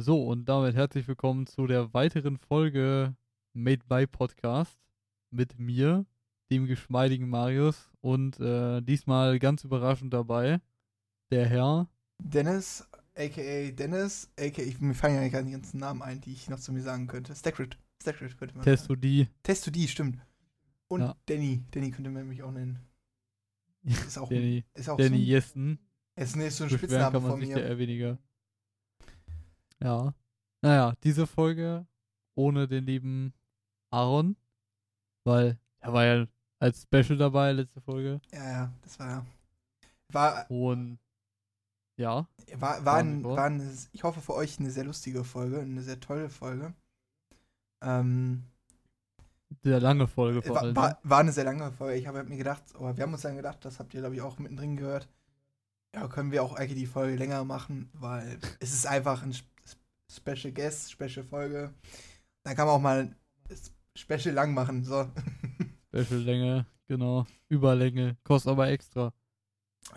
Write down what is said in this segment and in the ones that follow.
So, und damit herzlich willkommen zu der weiteren Folge Made by Podcast mit mir, dem geschmeidigen Marius und äh, diesmal ganz überraschend dabei der Herr Dennis, aka Dennis, aka, ich, mir fallen ja gar nicht die ganzen Namen ein, die ich noch zu mir sagen könnte. Stackrid, Stackrid könnte man sagen. Testudi. Testudi, stimmt. Und Ja. Danny, Danny könnte man mich auch nennen. Ist auch, Danny, ist auch Danny so, Jessen. ist nicht so ein Spitzname von mir. eher weniger. Ja. Naja, diese Folge ohne den lieben Aaron, weil er war ja als Special dabei letzte Folge Ja, ja, das war, war, und ja, war, war, ein, war eine, ich hoffe für euch eine sehr lustige Folge, eine sehr tolle Folge. Ähm, sehr lange Folge vor war, allem. war, war eine sehr lange Folge. Ich habe mir gedacht, oder wir haben uns dann gedacht, das habt ihr, glaube ich, auch mittendrin gehört. Ja, können wir auch eigentlich die Folge länger machen, weil es ist einfach ein Special Guest, Special Folge. Dann kann man auch mal Special lang machen. So. Special Länge, genau. Überlänge, kostet aber extra.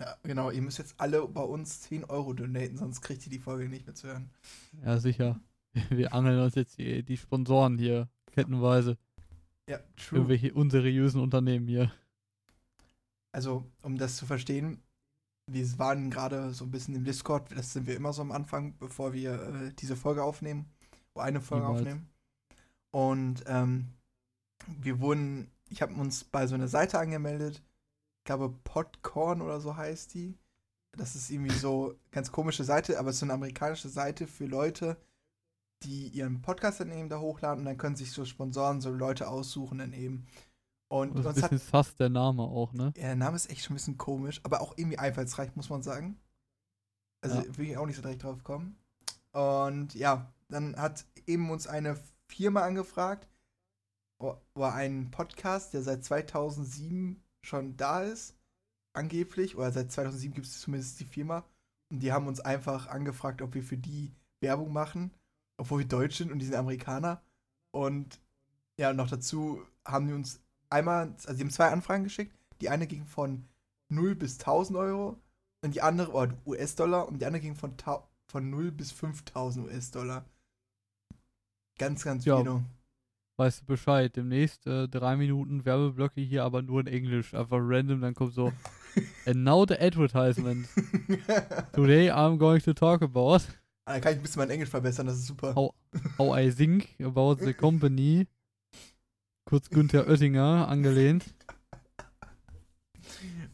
ja, genau, ihr müsst jetzt alle bei uns 10 Euro donaten, sonst kriegt ihr die Folge nicht mehr zu hören. Ja, sicher. Wir angeln uns jetzt die, die Sponsoren hier kettenweise. Ja, true. Irgendwelche unseriösen Unternehmen hier. Also, um das zu verstehen, wir waren gerade so ein bisschen im Discord, das sind wir immer so am Anfang, bevor wir äh, diese Folge aufnehmen, oder eine Folge Niemals. aufnehmen. Und ähm, wir wurden, ich habe uns bei so einer Seite angemeldet, ich glaube Podcorn oder so heißt die. Das ist irgendwie so ganz komische Seite, aber es ist so eine amerikanische Seite für Leute, die ihren Podcast dann eben da hochladen und dann können sich so Sponsoren, so Leute aussuchen dann eben. Und Das ist ein hat bisschen sass der Name auch, ne? ja, der Name ist echt schon ein bisschen komisch, aber auch irgendwie einfallsreich, muss man sagen. Also Ja. will ich auch nicht so direkt drauf kommen. Und ja, dann hat eben uns eine Firma angefragt, oder einen Podcast, der seit 2007 schon da ist, angeblich, oder seit 2007 gibt es zumindest die Firma. Und die haben uns einfach angefragt, ob wir für die Werbung machen, obwohl wir Deutsch sind und die sind Amerikaner. Und ja, noch dazu haben die uns einmal, also die haben zwei Anfragen geschickt. Die eine ging von 0 bis 1000 Euro und die andere, oder US-Dollar, und die andere ging von, von 0 bis 5000 US-Dollar. Ganz, ganz Ja. viel. Weißt du Bescheid. Demnächst äh, drei Minuten Werbeblöcke hier, aber nur in Englisch. Einfach random, dann kommt so. And now the advertisement. Today I'm going to talk about Da kann ich ein bisschen mein Englisch verbessern, das ist super. How- how I think about the company. Kurz Günther Oettinger angelehnt.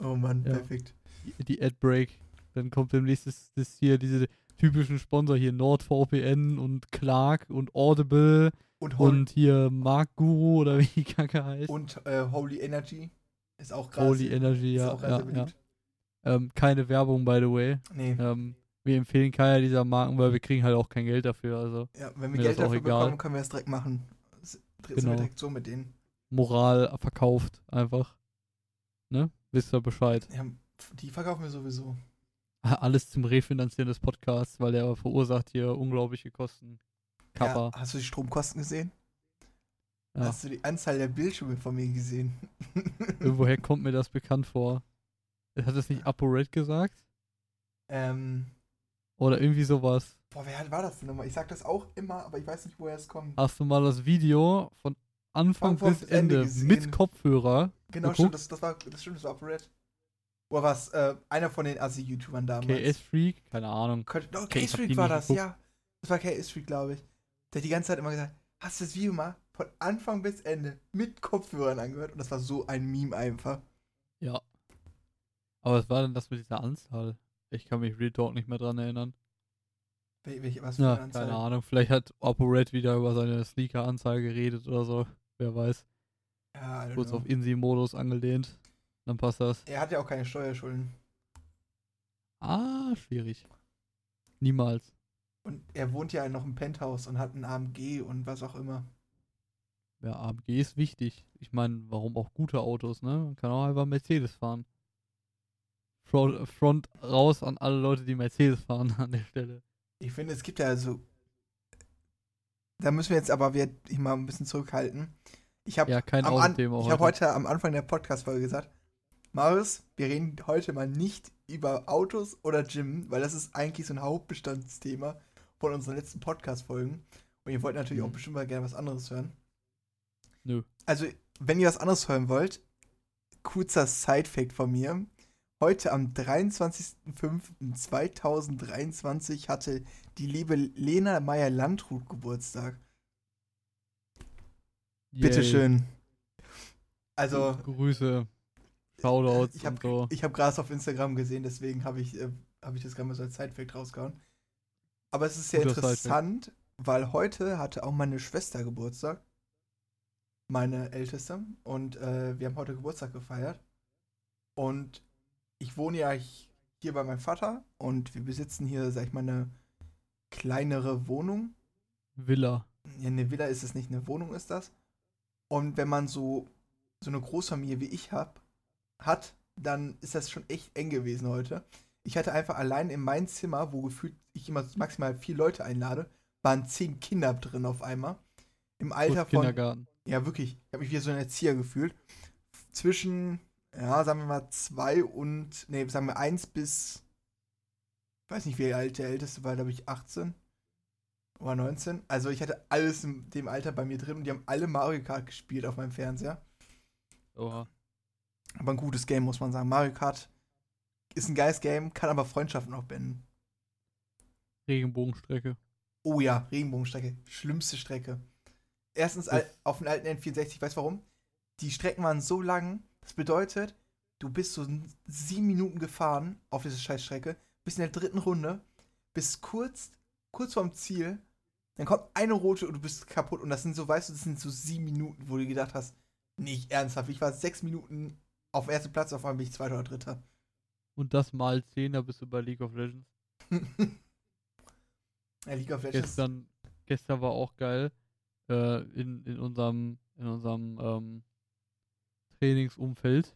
Oh Mann, Ja. perfekt. Die- Die Adbreak. Dann kommt demnächst das, das hier, diese typischen Sponsor hier, NordVPN und Clark und Audible Und, Hol und hier Mark Guru oder wie die Kacke heißt. und äh, Holy Energy ist auch gerade Holy Energy, ist ja. ja, ja. Ähm, keine Werbung, by the way. Nee, Ähm, wir empfehlen keiner dieser Marken, weil wir kriegen halt auch kein Geld dafür. Also ja, wenn wir Geld dafür egal. bekommen, können wir es direkt machen. Genau. direkt so mit denen. Moral verkauft einfach. Ne? Wisst ihr Bescheid. Ja, die verkaufen wir sowieso. Alles zum Refinanzieren des Podcasts, weil der verursacht hier unglaubliche Kosten. Kappa. Ja, hast du die Stromkosten gesehen? Ja. Hast du die Anzahl der Bildschirme von mir gesehen? Irgendwoher kommt mir das bekannt vor. Hat das nicht ApoRed gesagt? ähm, Oder irgendwie sowas. Boah, wer war das denn nochmal? Ich sag das auch immer, aber ich weiß nicht, woher es kommt. Hast du mal das Video von Anfang Anfang bis bis Ende Ende mit Kopfhörer? Genau, stimmt, das, das war, das stimmt, das war Operate. Oder was? Äh, einer von den Assi-YouTubern damals. KS Freak? Keine Ahnung. K-Street die war das, geguckt. ja. Das war K-Street, glaube ich. Der hat die ganze Zeit immer gesagt, hast du das Video mal von Anfang bis Ende mit Kopfhörern angehört? Und das war so ein Meme einfach. Ja. Aber was war denn das mit dieser Anzahl? Ich kann mich Real Talk nicht mehr dran erinnern. Wel welche, was für Ja, eine Anzahl? keine Ahnung. Vielleicht hat ApoRed wieder über seine Sneaker-Anzahl geredet oder so. Wer weiß. Ja, Kurz know. auf Insi-Modus angelehnt. Dann passt das. Er hat ja auch keine Steuerschulden. Ah, schwierig. Niemals. Und er wohnt ja noch im Penthouse und hat ein AMG und was auch immer. Ja, AMG ist wichtig. Ich meine, warum auch gute Autos, ne? Man kann auch einfach Mercedes fahren. Front, Front raus an alle Leute, die Mercedes fahren an der Stelle. Ich finde, es gibt ja so. Da müssen wir jetzt aber wir ich mal ein bisschen zurückhalten. Ich habe Ja, kein am An- Autothema ich habe heute am Anfang der Podcast-Folge gesagt, Marius, wir reden heute mal nicht über Autos oder Gym, weil das ist eigentlich so ein Hauptbestandsthema. von unseren letzten Podcast-Folgen. Und ihr wollt natürlich Mhm. auch bestimmt mal gerne was anderes hören. Nö. Also, wenn ihr was anderes hören wollt, kurzer Side-Fact von mir. Heute am 23.05.2023 hatte die liebe Lena Meyer-Landrut Geburtstag. Yay. Bitteschön. Also, Grüße, Shoutouts ich habe so. ich hab gerade auf Instagram gesehen, deswegen habe ich, äh, hab ich das gerade mal so als Side-Fact rausgehauen. Aber es ist sehr Guter Sidefact. interessant, weil heute hatte auch meine Schwester Geburtstag. Meine älteste. Und äh, wir haben heute Geburtstag gefeiert. Und ich wohne ja hier bei meinem Vater und wir besitzen hier, sag ich mal, eine kleinere Wohnung. Villa. Ja, eine Villa ist es nicht, eine Wohnung ist das. Und wenn man so, so eine Großfamilie wie ich hab, hat, dann ist das schon echt eng gewesen heute. Ich hatte einfach allein in mein Zimmer, wo gefühlt ich immer maximal vier Leute einlade, waren zehn Kinder drin auf einmal. Im Alter Gut, von, Kindergarten. ja wirklich, ich habe mich wie so ein Erzieher gefühlt. Zwischen, ja, sagen wir mal zwei und, nee, sagen wir eins bis, ich weiß nicht, wie alt der Älteste war, glaube ich 18 oder 19. Also ich hatte alles in dem Alter bei mir drin und die haben alle Mario Kart gespielt auf meinem Fernseher. Oha. Aber ein gutes Game, muss man sagen. Mario Kart ist ein geiles Game, kann aber Freundschaften auch beenden. Regenbogenstrecke. Oh ja, Regenbogenstrecke. Schlimmste Strecke. Erstens auf dem alten N64, weißt du warum? Die Strecken waren so lang, das bedeutet, du bist so sieben Minuten gefahren auf diese Scheißstrecke, bist in der dritten Runde, bist kurz, kurz vorm Ziel, dann kommt eine rote und du bist kaputt. Und das sind so, weißt du, das sind so sieben Minuten, wo du gedacht hast, nicht ernsthaft. Ich war sechs Minuten auf dem ersten Platz, auf einmal bin ich zweiter oder dritter. Und das mal 10, da bist du bei League of Legends. ja, League of Legends. Gestern, gestern war auch geil. Äh, in, in unserem, in unserem ähm, Trainingsumfeld.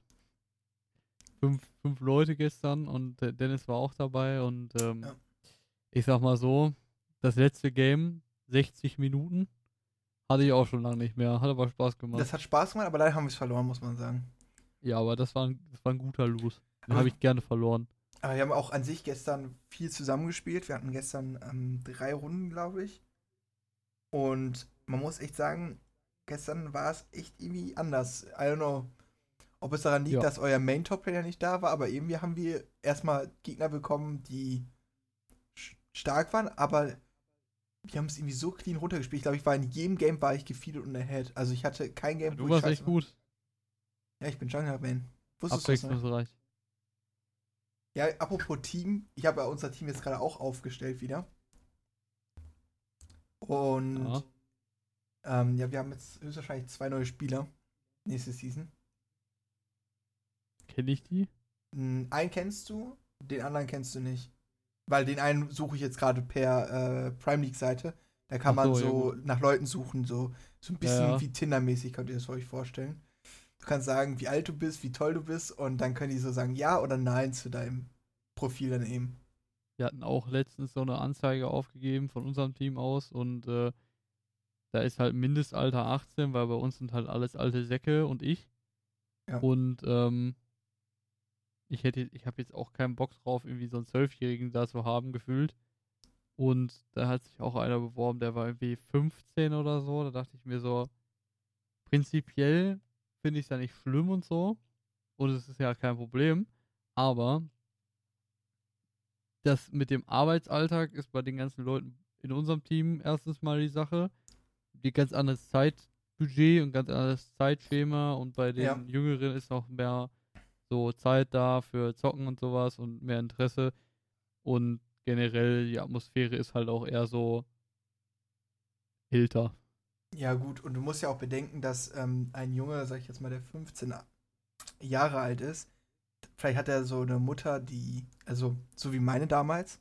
Fünf, fünf Leute gestern und Dennis war auch dabei und ähm, Ja. ich sag mal so, das letzte Game, 60 Minuten, hatte ich auch schon lange nicht mehr. Hat aber Spaß gemacht. Das hat Spaß gemacht, aber leider haben wir es verloren, muss man sagen. ja, aber das war, ein- das war ein guter Lose. Den Aber- habe ich gerne verloren. Aber wir haben auch an sich gestern viel zusammengespielt. Wir hatten gestern ähm, drei Runden, glaube ich. Und man muss echt sagen, gestern war es echt irgendwie anders. I don't know, ob es daran liegt, Ja. dass euer Main-Top-Player nicht da war, aber irgendwie haben wir erstmal Gegner bekommen, die stark waren, aber wir haben es irgendwie so clean runtergespielt. Ich glaube, ich war in jedem Game war ich gefeedet und ahead. Also ich hatte kein Game, Du warst echt gut. Ja, ich bin Jungle Man. Wusstest du das, ne? Abwechslungsreich. Ja, apropos Team, ich habe ja unser Team jetzt gerade auch aufgestellt wieder. Und Ja. Ähm, ja, wir haben jetzt höchstwahrscheinlich zwei neue Spieler nächste Season. Kenne ich die? Hm, Einen kennst du, den anderen kennst du nicht. Weil den einen suche ich jetzt gerade per äh, Prime League Seite. Da kann Ach man so, ja, so nach Leuten suchen, so, so ein bisschen Ja. wie Tinder-mäßig, könnt ihr das euch vorstellen. Du kannst sagen, wie alt du bist, wie toll du bist und dann können die so sagen ja oder nein zu deinem Profil dann eben. Wir hatten auch letztens so eine Anzeige aufgegeben von unserem Team aus und äh, da ist halt Mindestalter 18, weil bei uns sind halt alles alte Säcke und ich. Ja. Und ähm, ich hätte, ich habe jetzt auch keinen Bock drauf, irgendwie so einen Zwölfjährigen da zu haben, gefühlt. Und da hat sich auch einer beworben, der war irgendwie 15 oder so. Da dachte ich mir so, prinzipiell finde ich es ja nicht schlimm und so. Und es ist ja kein Problem. Aber das mit dem Arbeitsalltag ist bei den ganzen Leuten in unserem Team erstens mal die Sache. Die ganz anderes Zeitbudget und ganz anderes Zeitschema und bei den Ja. Jüngeren ist noch mehr so Zeit da für Zocken und sowas und mehr Interesse. Und generell die Atmosphäre ist halt auch eher so älter. Ja, gut, und du musst ja auch bedenken, dass ähm, ein Junge, sag ich jetzt mal, der 15 Jahre alt ist, vielleicht hat er so eine Mutter, die, also so wie meine damals,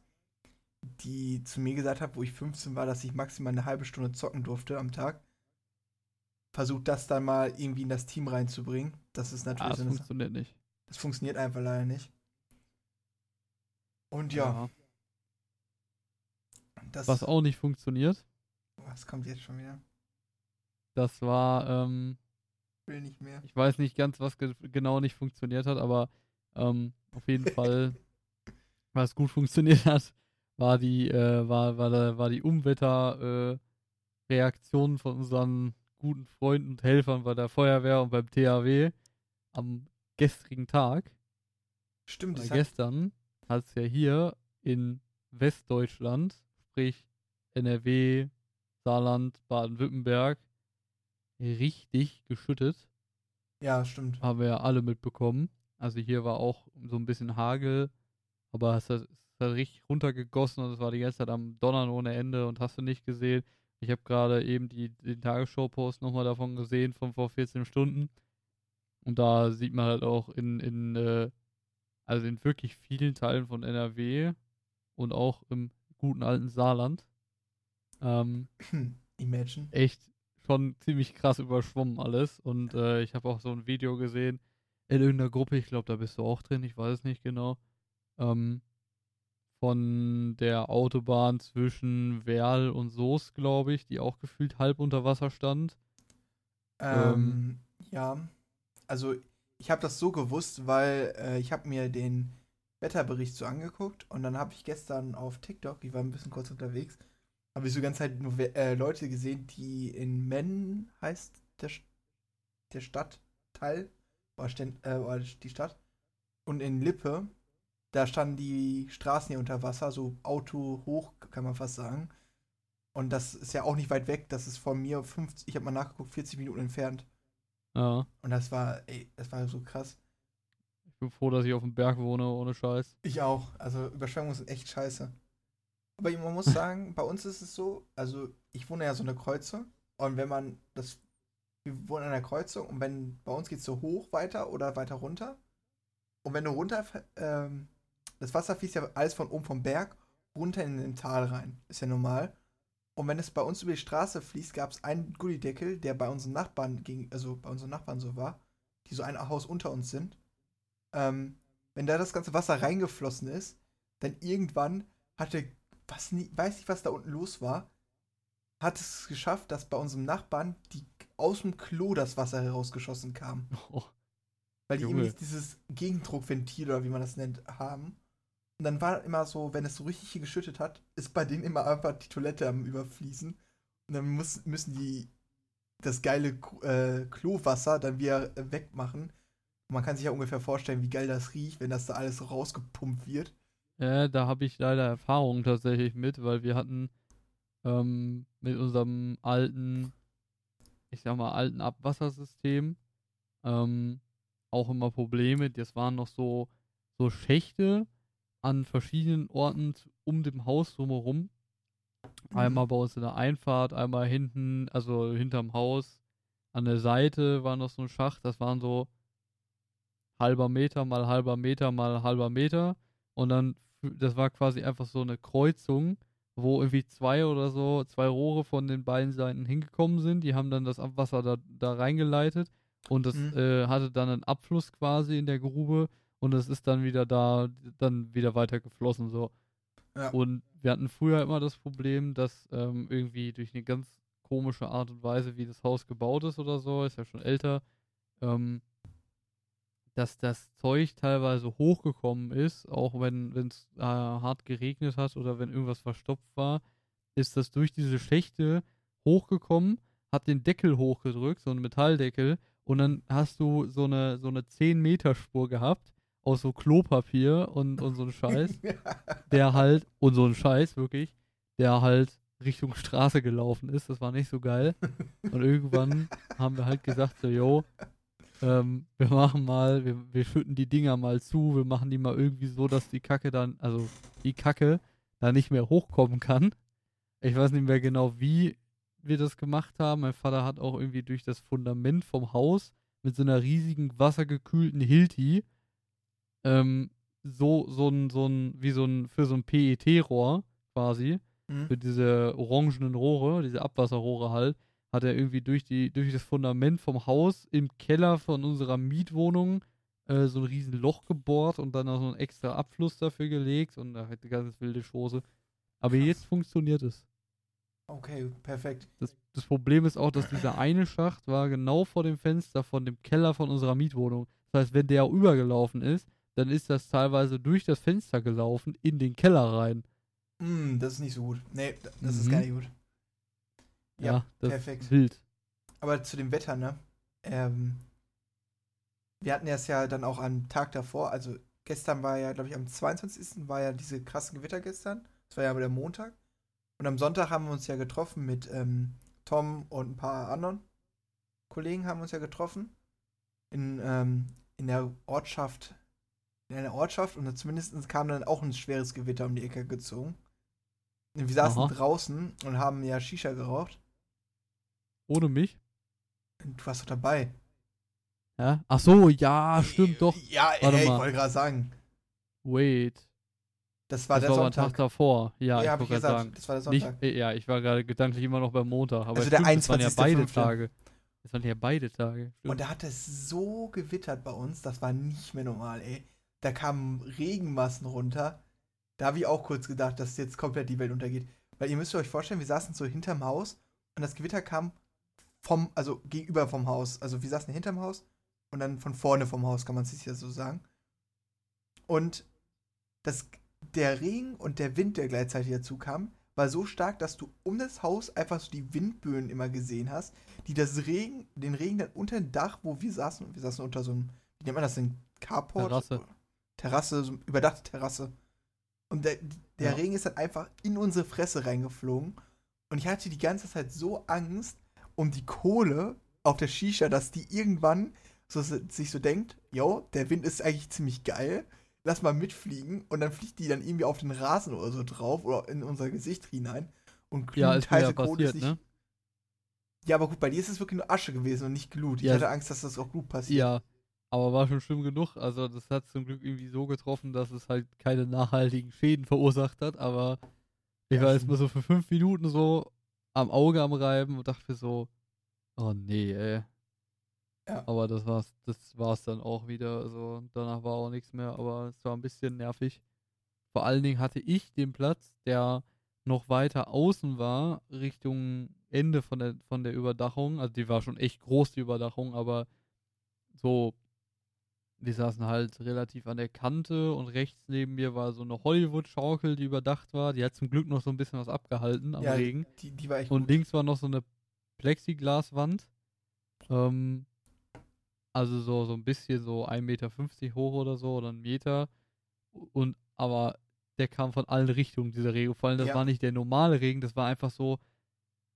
die zu mir gesagt hat, wo ich 15 war, dass ich maximal eine halbe Stunde zocken durfte am Tag. Versucht das dann mal irgendwie in das Team reinzubringen. Das ist Ah, natürlich das so eine Sache. funktioniert nicht. Das funktioniert einfach leider nicht. Und ja, das. Was auch nicht funktioniert, Was kommt jetzt schon wieder? das war, ähm, Will nicht mehr. ich weiß nicht ganz, was ge genau nicht funktioniert hat, aber ähm, auf jeden Fall, was gut funktioniert hat, war die, äh, war, war, da, war die Umwetterreaktion äh, von unseren guten Freunden und Helfern bei der Feuerwehr und beim THW am gestrigen Tag. Stimmt, Weil gestern hat es ja hier in Westdeutschland, sprich NRW, Saarland, Baden-Württemberg, richtig geschüttet. ja, stimmt. Haben wir ja alle mitbekommen. Also hier war auch so ein bisschen Hagel, aber es hat, richtig runtergegossen und es war die ganze Zeit am Donnern ohne Ende und hast du nicht gesehen. Ich habe gerade eben die, den Tagesschau-Post nochmal davon gesehen, von vor 14 Stunden. Und da sieht man halt auch in, in äh, also in wirklich vielen Teilen von NRW und auch im guten alten Saarland, ähm, Imagine. echt schon ziemlich krass überschwommen alles. Und äh, ich habe auch so ein Video gesehen in irgendeiner Gruppe, ich glaube, da bist du auch drin, ich weiß es nicht genau, ähm, von der Autobahn zwischen Werl und Soest, glaube ich, die auch gefühlt halb unter Wasser stand. Ähm, ja, also ich habe das so gewusst, weil äh, ich habe mir den Wetterbericht so angeguckt und dann habe ich gestern auf TikTok, ich war ein bisschen kurz unterwegs, habe ich so ganz halt nur äh, Leute gesehen, die in Men heißt der, der Stadtteil oder, äh, oder die Stadt und in Lippe, da standen die Straßen hier unter Wasser, so Auto hoch, kann man fast sagen. Und das ist ja auch nicht weit weg, das ist von mir 50, ich habe mal nachgeguckt, 40 Minuten entfernt. Ja, Und das war, ey, das war so krass. ich bin froh, dass ich auf dem Berg wohne, ohne Scheiß. Ich auch. Also Überschwemmungen sind echt scheiße. Aber man muss sagen, bei uns ist es so, also ich wohne ja so eine Kreuzung und wenn man das, wir wohnen an der Kreuzung und wenn, bei uns geht es so hoch weiter oder weiter runter und wenn du runter, ähm, das Wasser fließt ja alles von oben vom Berg runter in den Tal rein. Ist ja normal. Und wenn es bei uns über die Straße fließt, gab es einen Gullideckel, der bei unseren Nachbarn ging, also bei unseren Nachbarn so war, die so ein Haus unter uns sind. Ähm, wenn da das ganze Wasser reingeflossen ist, dann irgendwann hatte, was nie, weiß nicht, was da unten los war, hat es geschafft, dass bei unserem Nachbarn die aus dem Klo das Wasser herausgeschossen kam. Oh, Weil die eben Junge. nicht dieses Gegendruckventil oder wie man das nennt, haben. Und dann war immer so, wenn es so richtig hier geschüttet hat, ist bei denen immer einfach die Toilette am Überfließen. Und dann muss, müssen die das geile äh, Klowasser dann wieder äh, wegmachen. Und man kann sich ja ungefähr vorstellen, wie geil das riecht, wenn das da alles rausgepumpt wird. Äh, da habe ich leider Erfahrungen tatsächlich mit, weil wir hatten ähm, mit unserem alten, ich sag mal, alten Abwassersystem ähm, auch immer Probleme. Das waren noch so, so Schächte an verschiedenen Orten um dem Haus drumherum. Einmal bei uns in der Einfahrt, einmal hinten, also hinterm Haus. An der Seite war noch so ein Schacht, das waren so halber Meter mal halber Meter mal halber Meter. Und dann, das war quasi einfach so eine Kreuzung, wo irgendwie zwei oder so, zwei Rohre von den beiden Seiten hingekommen sind. Die haben dann das Abwasser da, da reingeleitet und das Mhm. äh, hatte dann einen Abfluss quasi in der Grube und es ist dann wieder da, dann wieder weiter geflossen so. Ja. Und wir hatten früher immer das Problem, dass ähm, irgendwie durch eine ganz komische Art und Weise, wie das Haus gebaut ist oder so, ist ja schon älter, ähm, dass das Zeug teilweise hochgekommen ist, auch wenn es äh, hart geregnet hat oder wenn irgendwas verstopft war, ist das durch diese Schächte hochgekommen, hat den Deckel hochgedrückt, so einen Metalldeckel, und dann hast du so eine, so eine 10-Meter-Spur gehabt aus so Klopapier und, und so ein Scheiß, der halt, und so ein Scheiß wirklich, der halt Richtung Straße gelaufen ist. Das war nicht so geil. Und irgendwann haben wir halt gesagt, so, yo, ähm, wir machen mal, wir, wir schütten die Dinger mal zu, wir machen die mal irgendwie so, dass die Kacke dann, also die Kacke da nicht mehr hochkommen kann. Ich weiß nicht mehr genau, wie wir das gemacht haben. Mein Vater hat auch irgendwie durch das Fundament vom Haus mit so einer riesigen wassergekühlten Hilti ähm, so, so ein, so ein, wie so ein, für so ein PET-Rohr quasi, Mhm. für diese orangenen Rohre, diese Abwasserrohre halt, hat er irgendwie durch, die, durch das Fundament vom Haus im Keller von unserer Mietwohnung äh, so ein riesen Loch gebohrt und dann noch so einen extra Abfluss dafür gelegt und da halt eine ganz wilde Chose. Aber Krass. jetzt funktioniert es. Okay, perfekt. Das, das Problem ist auch, dass dieser eine Schacht war genau vor dem Fenster von dem Keller von unserer Mietwohnung. Das heißt, wenn der übergelaufen ist, dann ist das teilweise durch das Fenster gelaufen in den Keller rein. Mm, das ist nicht so gut. Nee, das ist gar Mhm. nicht gut. Ja, Ja, das perfekt. ist wild. Aber zu dem Wetter, ne? Ähm, wir hatten es ja dann auch am Tag davor, also gestern war ja, glaube ich, am 22. war ja diese krassen Gewitter gestern. Das war ja aber der Montag. Und am Sonntag haben wir uns ja getroffen mit ähm, Tom und ein paar anderen Kollegen haben uns ja getroffen. In, ähm, in der Ortschaft. In einer Ortschaft und zumindest kam dann auch ein schweres Gewitter um die Ecke gezogen. Und wir saßen Aha. draußen und haben ja Shisha geraucht. Ohne mich? Du warst doch dabei. Ja? Ach so, ja, stimmt doch. Ja, Warte ey, ich wollte gerade sagen. Wait. Das war das der war ein Tag Sonntag. davor. Ja, ja, ich wollte gerade gesagt. sagen. Das war der Nicht, Sonntag. äh, ja, ich war gerade gedanklich immer noch beim Montag. Aber Also der stimmt, das waren ja 21.05.. beide Tage. Das waren ja beide Tage. Stimmt. Und da hat es so gewittert bei uns, das war nicht mehr normal, ey. Da kamen Regenmassen runter. Da habe ich auch kurz gedacht, dass jetzt komplett die Welt untergeht. Weil ihr müsst euch vorstellen, wir saßen so hinterm Haus und das Gewitter kam vom, also gegenüber vom Haus. Also wir saßen hinterm Haus und dann von vorne vom Haus, kann man sich ja so sagen. Und das, der Regen und der Wind, der gleichzeitig dazu kam, war so stark, dass du um das Haus einfach so die Windböen immer gesehen hast, die das Regen, den Regen dann unter dem Dach, wo wir saßen, wir saßen unter so einem, wie nennt man das denn, Carport? Terrasse. Terrasse, so überdachte Terrasse. Und der, der Ja. Regen ist dann einfach in unsere Fresse reingeflogen. Und ich hatte die ganze Zeit so Angst um die Kohle auf der Shisha, dass die irgendwann so, sich so denkt, yo, der Wind ist eigentlich ziemlich geil, lass mal mitfliegen. Und dann fliegt die dann irgendwie auf den Rasen oder so drauf oder in unser Gesicht hinein. Und ja, glühend ist mir ja heiße Kohle passiert, nicht. ne? Ja, aber gut, bei dir ist es wirklich nur Asche gewesen und nicht Glut. Ich Ja. hatte Angst, dass das auch Glut passiert. Ja, aber war schon schlimm genug. Also das hat zum Glück irgendwie so getroffen, dass es halt keine nachhaltigen Schäden verursacht hat. Aber ich war stimmt. erstmal so für fünf Minuten so am Auge am Reiben und dachte so, oh nee, ey. Ja. Aber das war's, das war's dann auch wieder. Also danach war auch nichts mehr, aber es war ein bisschen nervig. Vor allen Dingen hatte ich den Platz, der noch weiter außen war, Richtung Ende von der, von der Überdachung. Also die war schon echt groß, die Überdachung, aber so, wir saßen halt relativ an der Kante und rechts neben mir war so eine Hollywood-Schaukel, die überdacht war. Die hat zum Glück noch so ein bisschen was abgehalten am Ja, Regen. Die, die war echt Und gut. links war noch so eine Plexiglaswand. Ähm, also so, so ein bisschen so 1,50 Meter hoch oder so oder ein Meter. Und aber der kam von allen Richtungen, dieser Regen. Vor allem, das Ja. war nicht der normale Regen, das war einfach so,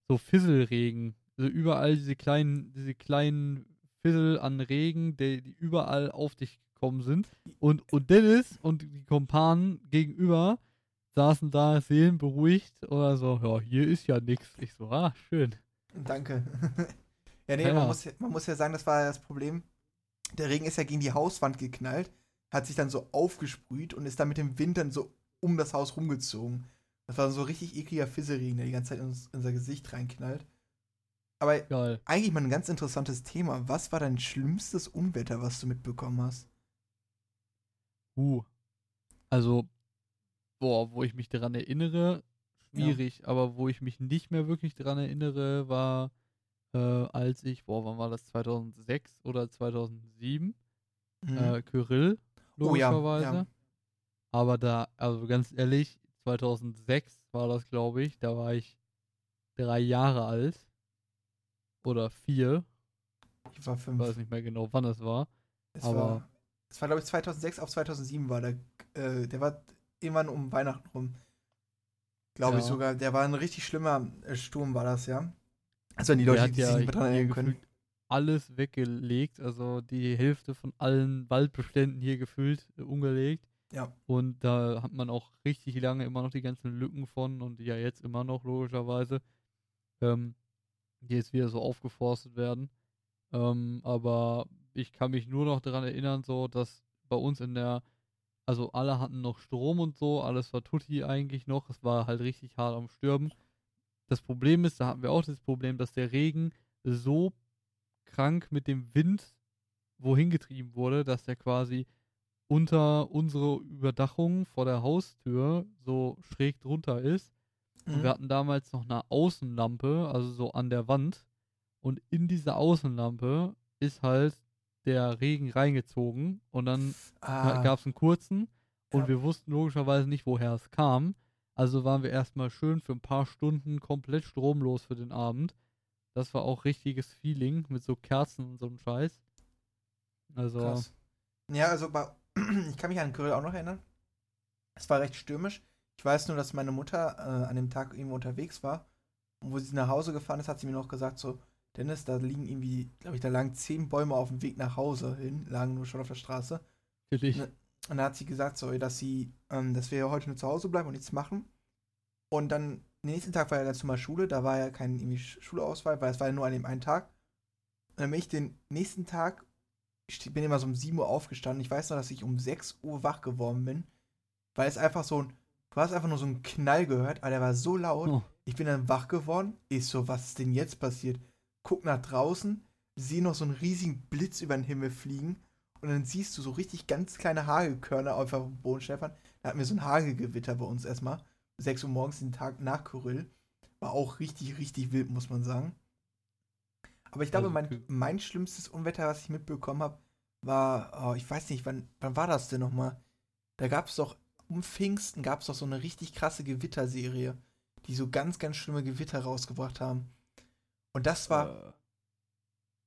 so Fisselregen. Also überall diese kleinen, diese kleinen Fissel an Regen, die, die überall auf dich gekommen sind. Und, und Dennis und die Kumpanen gegenüber saßen da seelenberuhigt oder so, ja, hier ist ja nichts. Ich so, ah, schön. Danke. ja, nee, Ja, Man, muss, ja- man muss ja sagen, das war ja das Problem. Der Regen ist ja gegen die Hauswand geknallt, hat sich dann so aufgesprüht und ist dann mit dem Wind dann so um das Haus rumgezogen. Das war so richtig ekliger Fisselregen, der die ganze Zeit in unser Gesicht reinknallt. Aber Geil. eigentlich mal ein ganz interessantes Thema. Was war dein schlimmstes Unwetter, was du mitbekommen hast? Uh. Also, boah, wo ich mich daran erinnere, schwierig, aber wo ich mich nicht mehr wirklich daran erinnere, war, äh, als ich, boah, wann war das, 2006 oder 2007, Mhm. äh, Kyrill, Oh ja, logischerweise. ja. Aber da, also ganz ehrlich, 2006 war das, glaube ich, da war ich drei Jahre alt. Oder vier, ich war ich fünf. weiß nicht mehr genau, wann es war. Es aber- war, es war glaube ich, 2006 auf 2007 war der, äh, der war irgendwann um Weihnachten rum. Glaube ich Ja. sogar. Der war ein richtig schlimmer äh, Sturm, war das, ja? Also an die Leute, die ja sich nicht mehr dran erinnern können. alles weggelegt, also die Hälfte von allen Waldbeständen hier gefüllt, äh, umgelegt. Ja. Und da hat man auch richtig lange immer noch die ganzen Lücken von und ja jetzt immer noch logischerweise, ähm, die jetzt wieder so aufgeforstet werden. Ähm, aber ich kann mich nur noch daran erinnern, so dass bei uns in der, also alle hatten noch Strom und so, alles war tutti eigentlich noch, es war halt richtig hart am Stürmen. Das Problem ist, da hatten wir auch das Problem, dass der Regen so krank mit dem Wind wohin getrieben wurde, dass der quasi unter unsere Überdachung vor der Haustür so schräg drunter ist. Und Mhm. wir hatten damals noch eine Außenlampe, also so an der Wand. Und in diese Außenlampe ist halt der Regen reingezogen. Und dann ah, gab es einen kurzen. Und Ja. wir wussten logischerweise nicht, woher es kam. Also waren wir erstmal schön für ein paar Stunden komplett stromlos für den Abend. Das war auch richtiges Feeling mit so Kerzen und so einem Scheiß. Also. Krass. Ja, also bei, ich kann mich an Kyrill auch noch erinnern. Es war recht stürmisch. Ich weiß nur, dass meine Mutter äh, an dem Tag irgendwo unterwegs war. Und wo sie nach Hause gefahren ist, hat sie mir noch gesagt, so, Dennis, da liegen irgendwie, glaube ich, da lagen zehn Bäume auf dem Weg nach Hause hin, lagen nur schon auf der Straße. Natürlich. Ne, und da hat sie gesagt, so, dass sie, ähm, dass wir heute nur zu Hause bleiben und nichts machen. Und dann, den nächsten Tag war ja ganz normal Schule, da war ja kein irgendwie Schulauswahl, weil es war ja nur an dem einen Tag. Und dann bin ich den nächsten Tag, ich bin immer so um 7 Uhr aufgestanden. Ich weiß noch, dass ich um 6 Uhr wach geworden bin. Weil es einfach so ein, du hast einfach nur so einen Knall gehört, aber der war so laut. Oh. Ich bin dann wach geworden. Ich so, was ist denn jetzt passiert? Guck nach draußen, sehe noch so einen riesigen Blitz über den Himmel fliegen. Und dann siehst du so richtig ganz kleine Hagelkörner auf dem Boden, Stefan. Da hatten wir so ein Hagelgewitter bei uns erstmal. 6 Uhr morgens, den Tag nach Kyrill. War auch richtig, richtig wild, muss man sagen. Aber ich glaube, Also, mein, mein schlimmstes Unwetter, was ich mitbekommen habe, war, oh, ich weiß nicht, wann, wann war das denn nochmal? Da gab es doch, um Pfingsten gab es doch so eine richtig krasse Gewitterserie, die so ganz, ganz schlimme Gewitter rausgebracht haben. Und das war, Äh,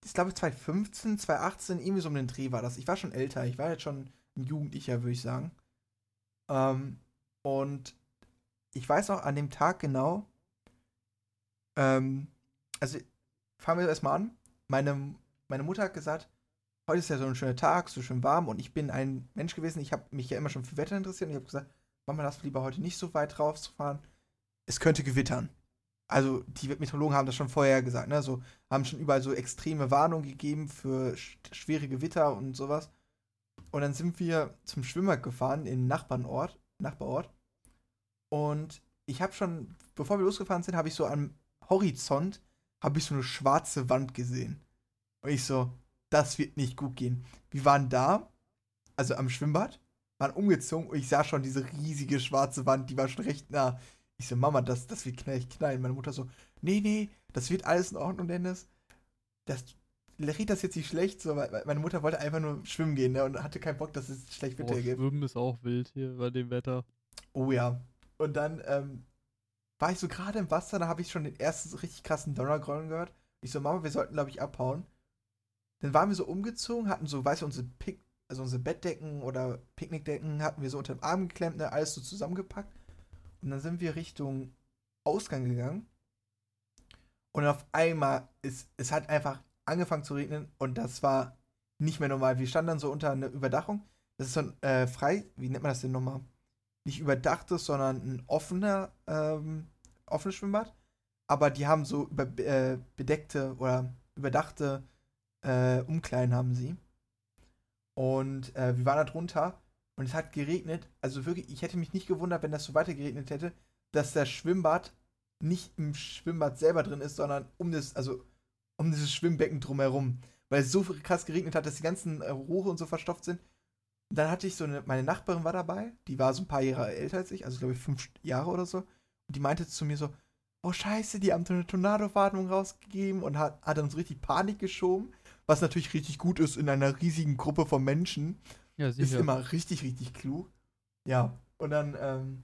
ich glaube 2015, 2018, irgendwie so um den Dreh war das. Ich war schon älter, ich war jetzt schon ein Jugendlicher, würde ich sagen. Ähm, und ich weiß auch an dem Tag genau, ähm, also fangen wir erstmal an. Meine, meine Mutter hat gesagt, heute ist ja so ein schöner Tag, so schön warm und ich bin ein Mensch gewesen, ich habe mich ja immer schon für Wetter interessiert und ich habe gesagt, Mama, lass lieber heute nicht so weit rausfahren. Es könnte gewittern. Also die Meteorologen haben das schon vorher gesagt, ne? So haben schon überall so extreme Warnungen gegeben für sch schwere Gewitter und sowas. Und dann sind wir zum Schwimmbad gefahren in den Nachbarort, Nachbarort. Und ich habe schon, bevor wir losgefahren sind, habe ich so am Horizont habe ich so eine schwarze Wand gesehen. Und ich so, das wird nicht gut gehen. Wir waren da, also am Schwimmbad, waren umgezogen und ich sah schon diese riesige schwarze Wand, die war schon recht nah. Ich so, Mama, das, das wird knall, knallen. Meine Mutter so, nee, nee, das wird alles in Ordnung, Dennis. Das, riecht das jetzt nicht schlecht, so, weil meine Mutter wollte einfach nur schwimmen gehen, ne, und hatte keinen Bock, dass es schlecht Wetter gibt. Schwimmen ist auch wild hier bei dem Wetter. Oh ja. Und dann ähm, war ich so gerade im Wasser, da habe ich schon den ersten richtig krassen Donnergrollen gehört. Ich so, Mama, wir sollten, glaube ich, abhauen. Dann waren wir so umgezogen, hatten so, weißt du, unsere Pick, also unsere Bettdecken oder Picknickdecken hatten wir so unter dem Arm geklemmt, ne, alles so zusammengepackt. Und dann sind wir Richtung Ausgang gegangen. Und auf einmal ist es hat einfach angefangen zu regnen und das war nicht mehr normal. Wir standen dann so unter einer Überdachung. Das ist so ein äh, frei, wie nennt man das denn nochmal? Nicht überdachtes, sondern ein offener, ähm, offenes Schwimmbad. Aber die haben so über, äh, bedeckte oder überdachte äh, Umkleiden haben sie. Und äh, wir waren da drunter und es hat geregnet. Also wirklich, ich hätte mich nicht gewundert, wenn das so weiter geregnet hätte, dass das Schwimmbad nicht im Schwimmbad selber drin ist, sondern um das, also um dieses Schwimmbecken drumherum. Weil es so krass geregnet hat, dass die ganzen äh, Rohre und so verstopft sind. Und dann hatte ich so eine, meine Nachbarin war dabei, die war so ein paar Jahre älter als ich, also glaube ich fünf Jahre oder so. Und die meinte zu mir so, oh scheiße, die haben so eine Tornado-Warnung rausgegeben und hat, hat so richtig Panik geschoben. Was natürlich richtig gut ist in einer riesigen Gruppe von Menschen. Ja, Ist sicher. immer richtig, richtig klug. Ja, und dann ähm,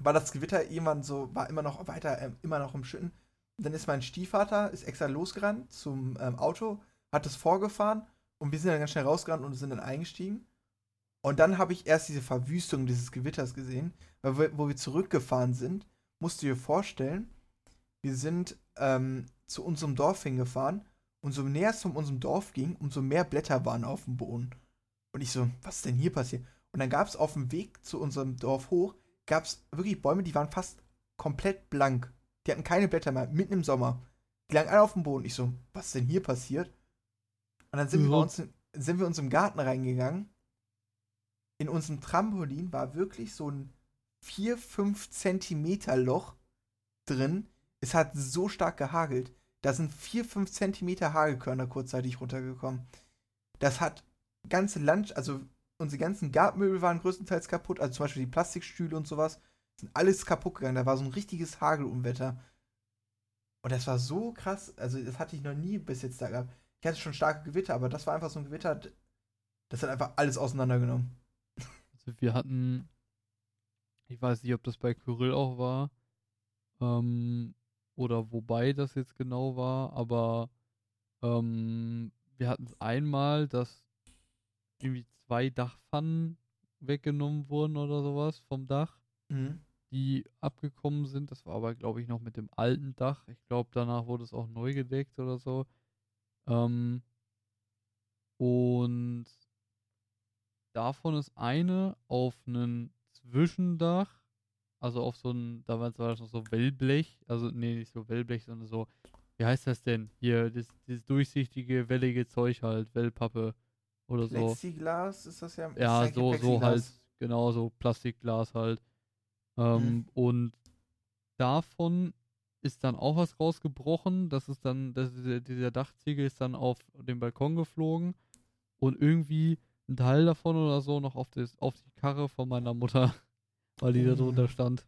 war das Gewitter irgendwann so, war immer noch weiter, ähm, immer noch im Schütten. Und dann ist mein Stiefvater, ist extra losgerannt zum ähm, Auto, hat es vorgefahren und wir sind dann ganz schnell rausgerannt und sind dann eingestiegen. Und dann habe ich erst diese Verwüstung dieses Gewitters gesehen, weil wir, wo wir zurückgefahren sind, musst du dir vorstellen, wir sind ähm, zu unserem Dorf hingefahren und so näher es zu unserem Dorf ging, umso mehr Blätter waren auf dem Boden. Und ich so, was ist denn hier passiert? Und dann gab es auf dem Weg zu unserem Dorf hoch, gab es wirklich Bäume, die waren fast komplett blank. Die hatten keine Blätter mehr, mitten im Sommer. Die lagen alle auf dem Boden. Ich so, was ist denn hier passiert? Und dann sind, wir, bei Ja. uns, in- sind wir uns im Garten reingegangen. In unserem Trampolin war wirklich so ein 4, 5 Zentimeter Loch drin. Es hat so stark gehagelt. Da sind 4, 5 Zentimeter Hagelkörner kurzzeitig runtergekommen. Das hat ganze Land, also unsere ganzen Gartenmöbel waren größtenteils kaputt, also zum Beispiel die Plastikstühle und sowas, sind alles kaputt gegangen. Da war so ein richtiges Hagelunwetter. Und das war so krass, also das hatte ich noch nie bis jetzt da gehabt. Ich hatte schon starke Gewitter, aber das war einfach so ein Gewitter, das hat einfach alles auseinandergenommen. Also wir hatten Ich weiß nicht, ob das bei Kyrill auch war. Ähm, oder wobei das jetzt genau war, aber ähm, wir hatten es einmal, dass irgendwie zwei Dachpfannen weggenommen wurden oder sowas vom Dach, Mhm. die abgekommen sind. Das war aber, glaube ich, noch mit dem alten Dach. Ich glaube, danach wurde es auch neu gedeckt oder so. Ähm, und davon ist eine auf einen Zwischendach, also auf so ein, damals war das noch so Wellblech, also nee, nicht so Wellblech, sondern so, wie heißt das denn? Hier, das, dieses durchsichtige, wellige Zeug halt, Wellpappe oder so. Plexiglas ist das ja. ist Ja, so, so halt, genau, so Plastikglas halt. Ähm, Mhm. Und davon ist dann auch was rausgebrochen. Das ist dann, das, dieser, dieser Dachziegel ist dann auf den Balkon geflogen und irgendwie ein Teil davon oder so noch auf, das, auf die Karre von meiner Mutter, weil die da drunter Mhm. stand.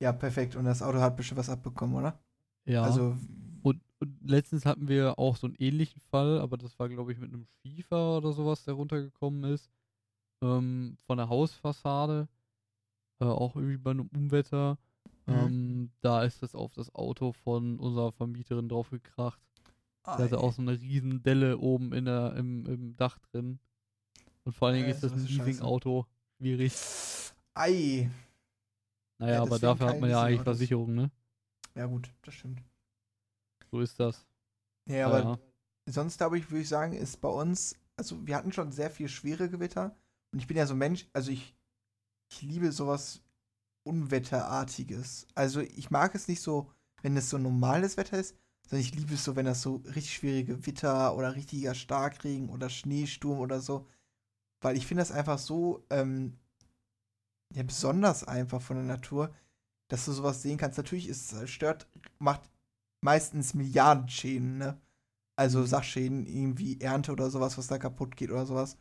Ja, perfekt. Und das Auto hat bestimmt was abbekommen, oder? Ja. Also, Und, und letztens hatten wir auch so einen ähnlichen Fall, aber das war, glaube ich, mit einem Schiefer oder sowas, der runtergekommen ist. Ähm, von der Hausfassade. Äh, auch irgendwie bei einem Unwetter. Mhm. Ähm, da ist das auf das Auto von unserer Vermieterin drauf gekracht. ah, Der hatte auch so eine riesen Delle oben in der, im, im Dach drin. Und vor allen Dingen Ja, ist das ein. Leasing-Auto. Schwierig. Ei. Naja, Ja, aber dafür hat man ja eigentlich Leasing-Autos. Versicherung, ne? Ja, gut, das stimmt. So ist das. Ja, aber ja. sonst glaube ich, würde ich sagen, ist bei uns, also wir hatten schon sehr viel schwere Gewitter und ich bin ja so ein Mensch, also ich, ich liebe sowas Unwetterartiges. Also ich mag es nicht so, wenn es so normales Wetter ist, sondern ich liebe es so, wenn das so richtig schwierige Gewitter oder richtiger Starkregen oder Schneesturm oder so, weil ich finde das einfach so ähm, ja, besonders einfach von der Natur, dass du sowas sehen kannst. Natürlich ist es stört, macht meistens Milliarden Schäden, ne? Also Mhm. Sachschäden, irgendwie Ernte oder sowas, was da kaputt geht oder sowas.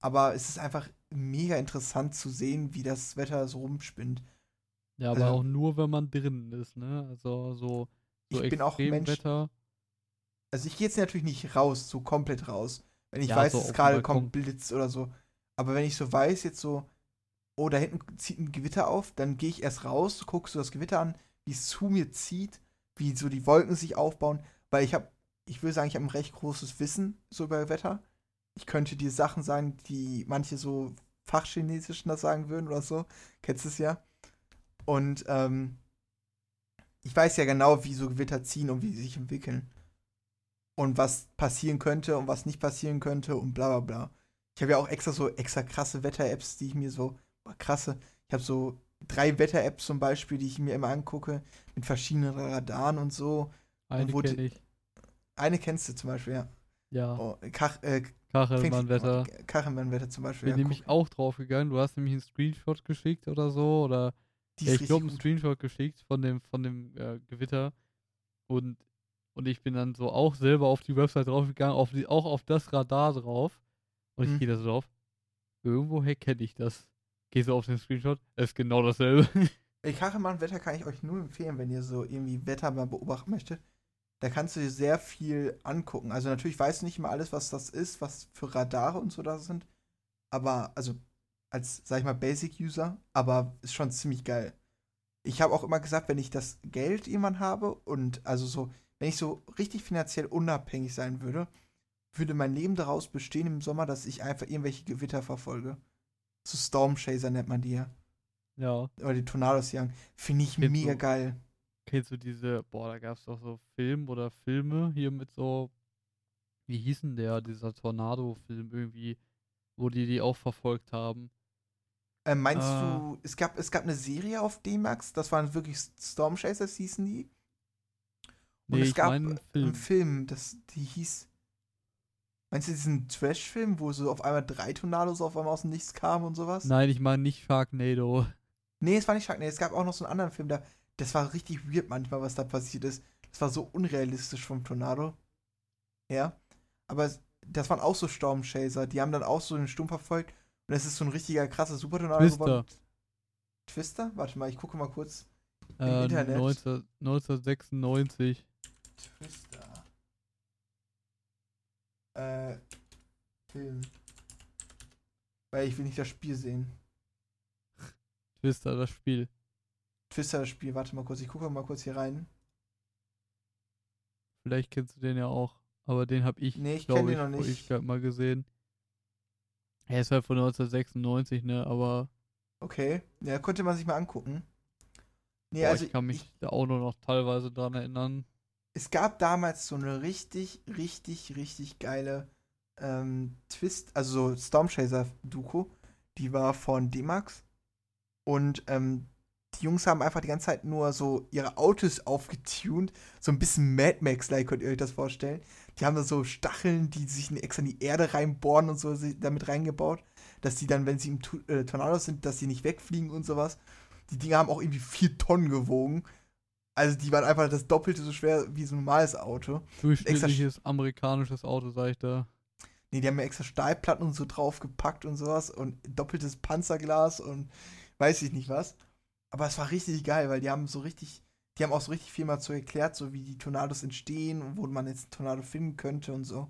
Aber es ist einfach mega interessant zu sehen, wie das Wetter so rumspinnt. Ja, aber Also- auch nur, wenn man drinnen ist, ne? Also so, so Ich bin auch Mensch- Extremwetter. Also ich gehe jetzt natürlich nicht raus, so komplett raus. Wenn ich Ja, weiß, so es gerade kommt Blitz oder so. Aber wenn ich so weiß, jetzt so, oh, da hinten zieht ein Gewitter auf, dann gehe ich erst raus, guckst du das Gewitter an, wie es zu mir zieht, wie so die Wolken sich aufbauen, weil ich habe, ich will sagen, ich habe ein recht großes Wissen so über Wetter. Ich könnte dir Sachen sagen, die manche so Fachchinesischen das sagen würden oder so. Kennst du es ja? Und ähm, ich weiß ja genau, wie so Gewitter ziehen und wie sie sich entwickeln. Und was passieren könnte und was nicht passieren könnte und bla bla bla. Ich habe ja auch extra so extra krasse Wetter-Apps, die ich mir so, krasse, ich habe so drei Wetter-Apps zum Beispiel, die ich mir immer angucke, mit verschiedenen Radaren und so. Eine kenne ich. Eine kennst du zum Beispiel, ja. Ja, Oh, Kach, äh, Kachelmann-Wetter. Kachelmann-Wetter zum Beispiel. Bin ja, nämlich auch drauf gegangen. Du hast nämlich einen Screenshot geschickt oder so. Oder ja, ich glaube, einen. Screenshot geschickt von dem, von dem äh, Gewitter. Und, und ich bin dann so auch selber auf die Website draufgegangen, auf die, auch auf das Radar drauf. Und ich Hm. gehe da so drauf. Irgendwoher kenne ich das. Geh so auf den Screenshot. Ist genau dasselbe. Ey, Kachelmann-Wetter kann ich euch nur empfehlen, wenn ihr so irgendwie Wetter mal beobachten möchtet. Da kannst du dir sehr viel angucken. Also natürlich weißt du nicht immer alles, was das ist, was für Radare und so da sind. Aber, also, als, sag ich mal, Basic-User, aber ist schon ziemlich geil. Ich habe auch immer gesagt, wenn ich das Geld irgendwann habe und also so, wenn ich so richtig finanziell unabhängig sein würde, würde mein Leben daraus bestehen im Sommer, dass ich einfach irgendwelche Gewitter verfolge. So Storm Chaser nennt man die ja ja. oder die Tornados jagen. Finde ich Kennst mega du- geil. Kennst du diese, boah, da gab es doch so Film oder Filme hier mit so, wie hieß denn der, dieser Tornado-Film irgendwie, wo die die auch verfolgt haben. Ähm, meinst Ah. du, es gab, es gab eine Serie auf D-Max, das waren wirklich Storm Chasers, hießen die. Und Nee, es gab einen einen Film. Film, das, die hieß. Meinst du diesen Trash-Film, wo so auf einmal drei Tornados auf einmal aus dem Nichts kamen und sowas? Nein, ich meine nicht Sharknado. Nee, es war nicht Sharknado. Es gab auch noch so einen anderen Film, da, das war richtig weird manchmal, was da passiert ist. Das war so unrealistisch vom Tornado. Ja. Aber das waren auch so Storm Chaser. Die haben dann auch so einen Sturm verfolgt. Und es ist so ein richtiger krasser Supertornado Twister. geworden. Twister? Warte mal, ich gucke mal kurz. Äh, Internet. 19, 1996. Twister. Äh, Film. Weil ich will nicht das Spiel sehen. Twister, das Spiel. Twister das Spiel, warte mal kurz, ich gucke mal kurz hier rein. Vielleicht kennst du den ja auch. Aber den habe ich, Nee, ich glaube ich, noch. Ewigkeit mal gesehen. Er ist halt von 1996, ne? Aber Okay, ja, konnte man sich mal angucken. Nee, boah, also ich kann mich da auch nur noch teilweise dran erinnern. Es gab damals so eine richtig, richtig, richtig geile ähm, Twist, also so Storm Chaser Doku, die war von D-Max. Und ähm, die Jungs haben einfach die ganze Zeit nur so ihre Autos aufgetunt, so ein bisschen Mad Max-like, könnt ihr euch das vorstellen. Die haben da so Stacheln, die sich extra in die Erde reinbohren und so damit reingebaut, dass die dann, wenn sie im äh, Tornado sind, dass sie nicht wegfliegen und sowas. Die Dinger haben auch irgendwie vier Tonnen gewogen. Also die waren einfach das Doppelte so schwer wie so ein normales Auto. Durchschnittliches amerikanisches Auto, sag ich da. Nee, die haben ja extra Stahlplatten und so draufgepackt und sowas und doppeltes Panzerglas und weiß ich nicht was. Aber es war richtig geil, weil die haben so richtig, die haben auch so richtig viel mal so erklärt, so wie die Tornados entstehen und wo man jetzt einen Tornado finden könnte und so.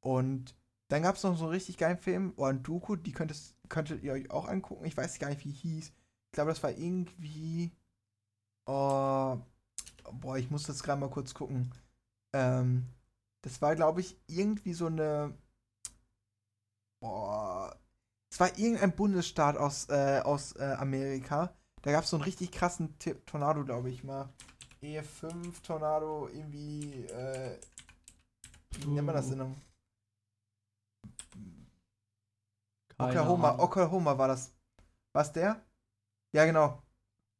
Und dann gab es noch so einen richtig geilen Film, oh, ein Doku, die könntest, könntet ihr euch auch angucken. Ich weiß gar nicht, wie hieß. Ich glaube, das war irgendwie. Oh, boah, ich muss das gerade mal kurz gucken. Ähm, das war, glaube ich, irgendwie so eine. Boah. Es war irgendein Bundesstaat aus, äh, aus äh, Amerika. Da gab es so einen richtig krassen Ti- Tornado, glaube ich mal. E5 Tornado, irgendwie. Äh, wie nennt man das denn? Keine Oklahoma, Ahnung. Oklahoma war das. Was der? Ja, genau.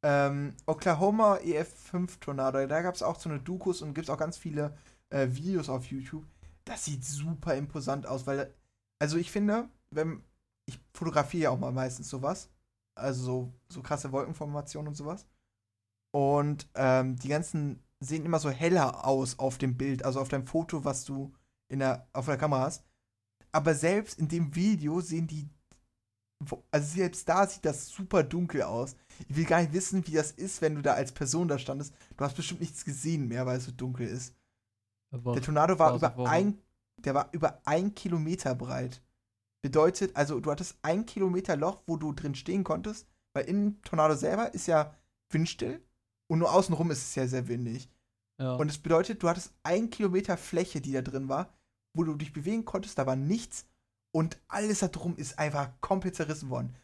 Ähm, Oklahoma EF5 Tornado. Da gab es auch so eine Dokus und gibt es auch ganz viele äh, Videos auf YouTube. Das sieht super imposant aus, weil, also ich finde, wenn, ich fotografiere ja auch mal meistens sowas. Also so, so krasse Wolkenformationen und sowas. Und ähm, die ganzen sehen immer so heller aus auf dem Bild, also auf deinem Foto, was du in der, auf der Kamera hast. Aber selbst in dem Video sehen die, also selbst da sieht das super dunkel aus. Ich will gar nicht wissen, wie das ist, wenn du da als Person da standest. Du hast bestimmt nichts gesehen mehr, weil es so dunkel ist. Aber Der Tornado war über davor? ein, der war über ein Kilometer breit. Bedeutet, also du hattest ein Kilometer Loch, wo du drin stehen konntest, weil im Tornado selber ist ja windstill und nur außenrum ist es ja sehr windig. ja. Und es bedeutet, du hattest ein Kilometer Fläche, die da drin war, wo du dich bewegen konntest, da war nichts und alles da drum ist einfach komplett zerrissen worden.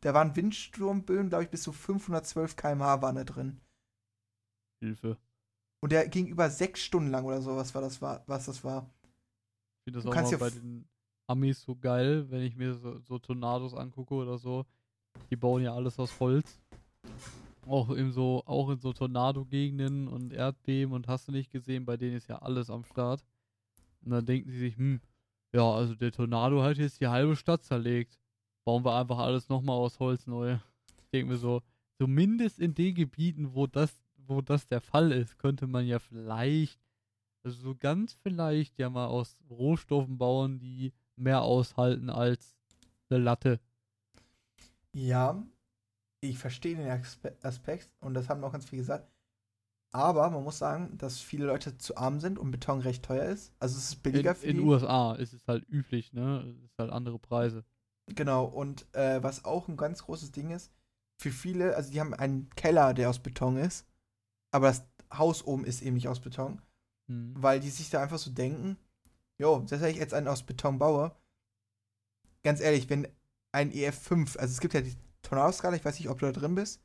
Da waren Windsturmböen, glaube ich, bis zu 512 km/h waren da drin. Hilfe. Und der ging über sechs Stunden lang oder so, was, war das war, was das war. Ich finde das Du auch kannst bei den Amis so geil, wenn ich mir so, so Tornados angucke oder so. Die bauen ja alles aus Holz. Auch in so, auch in so Tornado-Gegenden und Erdbeben und hast du nicht gesehen, bei denen ist ja alles am Start. Und dann denken sie sich, hm, ja, also der Tornado hat jetzt die halbe Stadt zerlegt. Bauen wir einfach alles nochmal aus Holz neu. Ich denke mir so, zumindest in den Gebieten, wo das, wo das der Fall ist, könnte man ja vielleicht also so ganz vielleicht ja mal aus Rohstoffen bauen, die mehr aushalten als eine Latte. Ja, ich verstehe den Aspe Aspekt und das haben auch ganz viele gesagt. Aber man muss sagen, dass viele Leute zu arm sind und Beton recht teuer ist. Also es ist In, billiger für in die. USA ist es halt üblich, ne? Es ist halt andere Preise. Genau, und äh, was auch ein ganz großes Ding ist, für viele, also die haben einen Keller, der aus Beton ist, aber das Haus oben ist eben nicht aus Beton, Hm. weil die sich da einfach so denken, jo, selbst wenn ich jetzt einen aus Beton baue, ganz ehrlich, wenn ein EF5, also es gibt ja die Tornadoskala, ich weiß nicht, ob du da drin bist,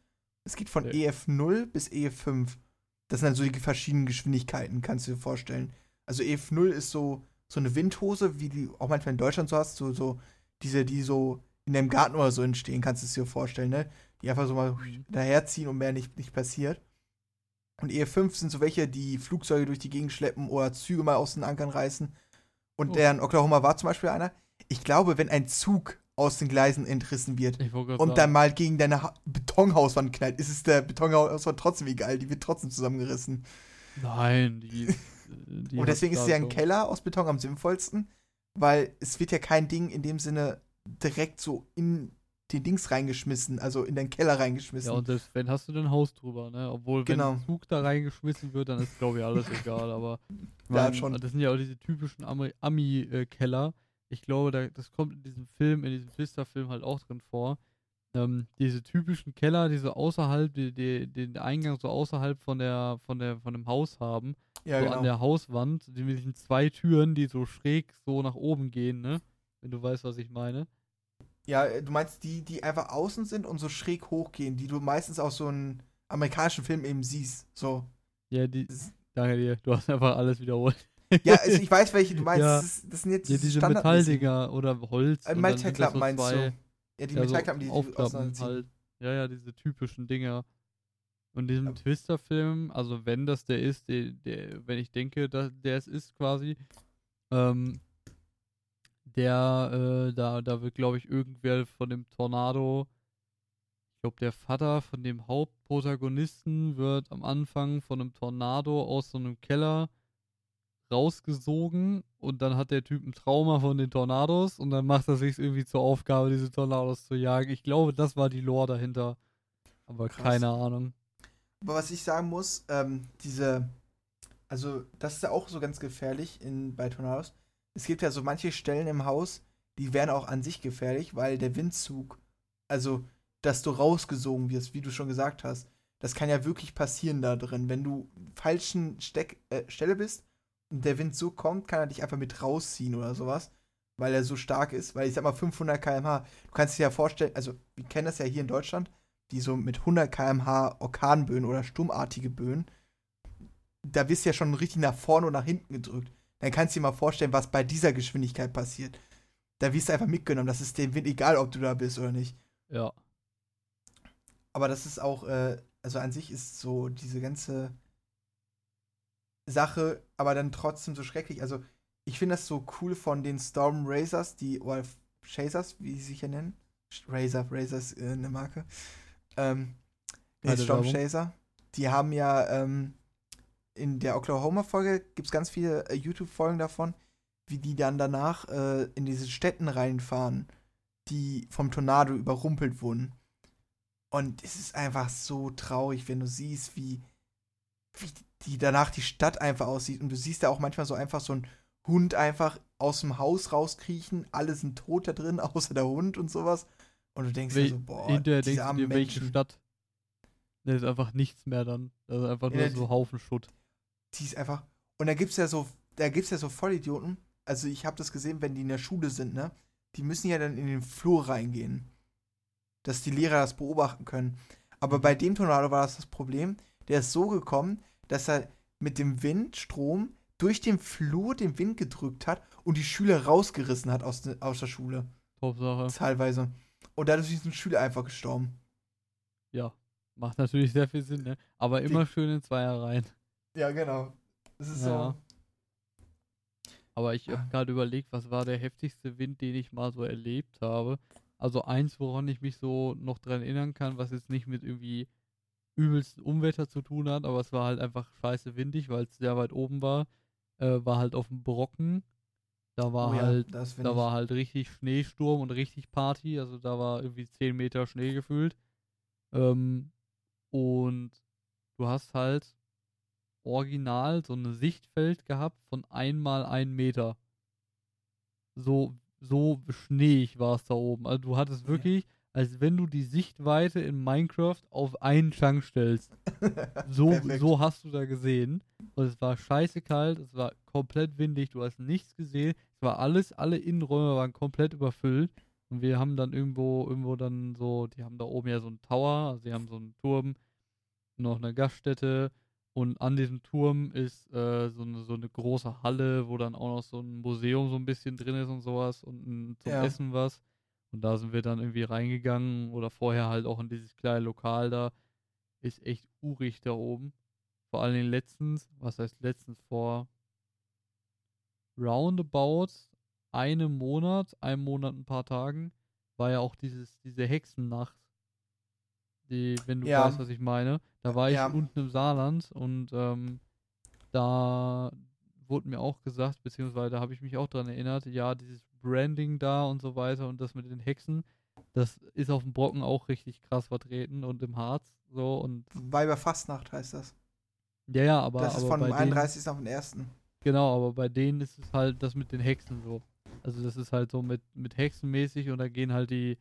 es geht von Nee. EF0 bis EF5. Das sind dann so die verschiedenen Geschwindigkeiten, kannst du dir vorstellen. Also EF0 ist so, so eine Windhose, wie die auch manchmal in Deutschland so hast, so, so diese, die so in deinem Garten oder so entstehen, kannst du es dir vorstellen, ne? Die einfach so mal daherziehen und mehr nicht, nicht passiert. Und EF5 sind so welche, die Flugzeuge durch die Gegend schleppen oder Züge mal aus den Ankern reißen. Und Oh. der in Oklahoma war zum Beispiel einer. Ich glaube, wenn ein Zug aus den Gleisen entrissen wird und sagen, dann mal gegen deine ha Betonhauswand knallt, ist es der Betonhauswand trotzdem egal, die wird trotzdem zusammengerissen. nein, die, äh, die und deswegen ist ja ein Keller. Aus Beton am sinnvollsten, weil es wird ja kein Ding in dem Sinne direkt so in den Dings reingeschmissen, also in den Keller reingeschmissen. Ja, und selbst wenn hast du dein Haus drüber, ne? Obwohl, wenn Genau. ein Zug da reingeschmissen wird, dann ist, glaube ich, alles egal. Aber Ja, mein, schon. das sind ja auch diese typischen Ami- Ami-Keller. Ich glaube, da, das kommt in diesem Film, in diesem Twister-Film halt auch drin vor. ähm, diese typischen Keller, die so außerhalb, die, die, den Eingang so außerhalb von der, von der, von dem Haus haben. Ja, so genau. an der Hauswand, die mit diesen zwei Türen, die so schräg so nach oben gehen, ne? Wenn du weißt, was ich meine. ja, äh, du meinst die, die einfach außen sind und so schräg hochgehen, die du meistens aus so einem amerikanischen Film eben siehst. So. Ja, die. Danke dir, du hast einfach alles wiederholt. Ja, also ich weiß, welche du meinst. Ja. Das, ist, das sind jetzt Ja, diese Metalldinger oder Holz. Äh, Metallklappen so meinst zwei- du? Ja, die ja, so Metallklappen, die du Aufklappen halt. Ja, ja, diese typischen Dinger. Und diesem Aber- Twister-Film, also wenn das der ist, der, der, wenn ich denke, dass der es ist quasi, ähm, der, äh, da, da wird, glaube ich, irgendwer von dem Tornado, ich glaube, der Vater von dem Hauptprotagonisten wird am Anfang von einem Tornado aus so einem Keller rausgesogen und dann hat der Typ ein Trauma von den Tornados und dann macht er sich irgendwie zur Aufgabe, diese Tornados zu jagen. Ich glaube, das war die Lore dahinter. Aber Krass. keine Ahnung. Aber was ich sagen muss, ähm, diese, also das ist ja auch so ganz gefährlich in, bei Tornados. Es gibt ja so manche Stellen im Haus, die wären auch an sich gefährlich, weil der Windzug, also dass du rausgesogen wirst, wie du schon gesagt hast, das kann ja wirklich passieren da drin. Wenn du falschen Steck, äh, Stelle bist der Wind so kommt, kann er dich einfach mit rausziehen oder sowas, weil er so stark ist. Weil ich sag mal 500 km/h, du kannst dir ja vorstellen, also wir kennen das ja hier in Deutschland, die so mit 100 km/h Orkanböen oder sturmartige Böen, da wirst du ja schon richtig nach vorne und nach hinten gedrückt. Dann kannst du dir mal vorstellen, was bei dieser Geschwindigkeit passiert. Da wirst du einfach mitgenommen. Das ist dem Wind egal, ob du da bist oder nicht. Ja. Aber das ist auch, äh, also an sich ist so diese ganze Sache, aber dann trotzdem so schrecklich. Also ich finde das so cool von den Storm Razors, die, oder Chasers, wie sie sich ja nennen. Razor, Razor ist äh, eine Marke. Ähm, nee, Storm. Chaser. Die haben ja ähm, in der Oklahoma-Folge gibt es ganz viele äh, YouTube-Folgen davon, wie die dann danach äh, in diese Städten reinfahren, die vom Tornado überrumpelt wurden. Und es ist einfach so traurig, wenn du siehst, wie, wie die danach die Stadt einfach aussieht. Und du siehst da auch manchmal so einfach so ein Hund einfach aus dem Haus rauskriechen. Alle sind tot da drin, außer der Hund und sowas. Und du denkst dir Wel so, boah, Hinterher diese denkst du armen dir, welche. Stadt? Da ist einfach nichts mehr dann. Das ist einfach Ja, nur die- so Haufen Schutt. die ist einfach. Und da gibt's ja so, da gibt's ja so Vollidioten. Also ich habe das gesehen, wenn die in der Schule sind, ne? Die müssen ja dann in den Flur reingehen. Dass die Lehrer das beobachten können. Aber Mhm. bei dem Tornado war das das Problem. Der ist so gekommen, dass er mit dem Windstrom durch den Flur den Wind gedrückt hat und die Schüler rausgerissen hat aus, de, aus der Schule. Top-Sache. Teilweise. Und dadurch sind Schüler einfach gestorben. Ja. Macht natürlich sehr viel Sinn, ne? Aber immer schön in Zweierreihen. Ja, genau. Das ist Ja. Aber ich habe gerade überlegt, was war der heftigste Wind, den ich mal so erlebt habe. Also eins, woran ich mich so noch dran erinnern kann, was jetzt nicht mit irgendwie übelsten Unwetter zu tun hat, aber es war halt einfach scheiße windig, weil es sehr weit oben war. Äh, war halt auf dem Brocken. Da war Oh ja, halt, da ich- war halt richtig Schneesturm und richtig Party. Also da war irgendwie 10 Meter Schnee gefühlt. Ähm, und du hast halt original so ein Sichtfeld gehabt von einmal ein Meter. So, so schneeig war es da oben. Also du hattest Ja. Als wenn du die Sichtweite in Minecraft auf einen Chunk stellst. So, so hast du da gesehen. Und es war scheiße kalt, es war komplett windig, du hast nichts gesehen. Es war alles, alle Innenräume waren komplett überfüllt. Und wir haben dann irgendwo, irgendwo dann so, die haben da oben ja so einen Tower, also die haben so einen Turm, noch eine Gaststätte. Und an diesem Turm ist äh, so, eine, so eine große Halle, wo dann auch noch so ein Museum so ein bisschen drin ist und sowas und ein, zum Ja. Essen was. Und da sind wir dann irgendwie reingegangen oder vorher halt auch in dieses kleine Lokal da. Ist echt urig da oben. Vor allen Dingen letztens, was heißt letztens vor roundabout einem Monat, einem Monat, ein paar Tagen, war ja auch dieses, diese Hexennacht. Die, wenn du Ja. weißt, was ich meine. Da war ich Ja. unten im Saarland und ähm, da wurde mir auch gesagt, beziehungsweise da habe ich mich auch dran erinnert, ja, dieses Branding da und so weiter und das mit den Hexen, das ist auf dem Brocken auch richtig krass vertreten und im Harz so und Weiber Fastnacht heißt das. ja, ja, aber, das ist aber von dem denen, 31. auf den 1. genau, aber bei denen ist es halt das mit den Hexen so. Also das ist halt so mit, mit Hexen mäßig und da gehen halt die,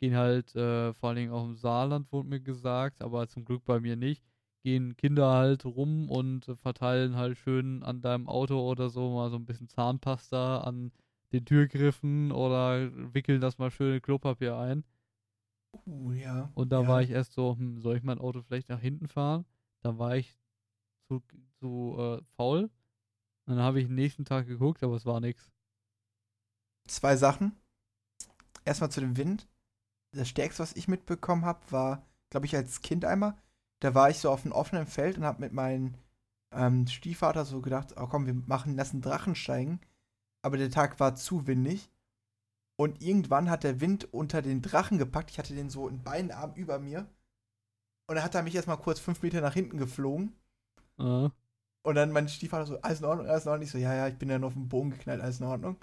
gehen halt, äh, vor allen Dingen auch im Saarland, wurde mir gesagt, aber zum Glück bei mir nicht, gehen Kinder halt rum und äh, verteilen halt schön an deinem Auto oder so mal so ein bisschen Zahnpasta an den Türgriffen oder wickeln das mal schön in Klopapier ein. Uh, ja. Und da ja. war ich erst so, hm, soll ich mein Auto vielleicht nach hinten fahren? Dann war ich zu, zu äh, faul. Und dann habe ich den nächsten Tag geguckt, aber es war nichts. Zwei Sachen. Erstmal zu dem Wind. Das Stärkste, was ich mitbekommen habe, war, glaube ich, als Kind einmal. Da war ich so auf einem offenen Feld und habe mit meinem ähm, Stiefvater so gedacht, oh komm, wir machen, lassen Drachen steigen. Aber der Tag war zu windig. Und irgendwann hat der Wind unter den Drachen gepackt. Ich hatte den so in beiden Armen über mir. Und dann hat er mich erstmal kurz fünf Meter nach hinten geflogen. Äh, Und dann mein Stiefvater so, alles in Ordnung, alles in Ordnung. Ich so, ja, ja, ich bin dann auf den Boden geknallt, alles in Ordnung.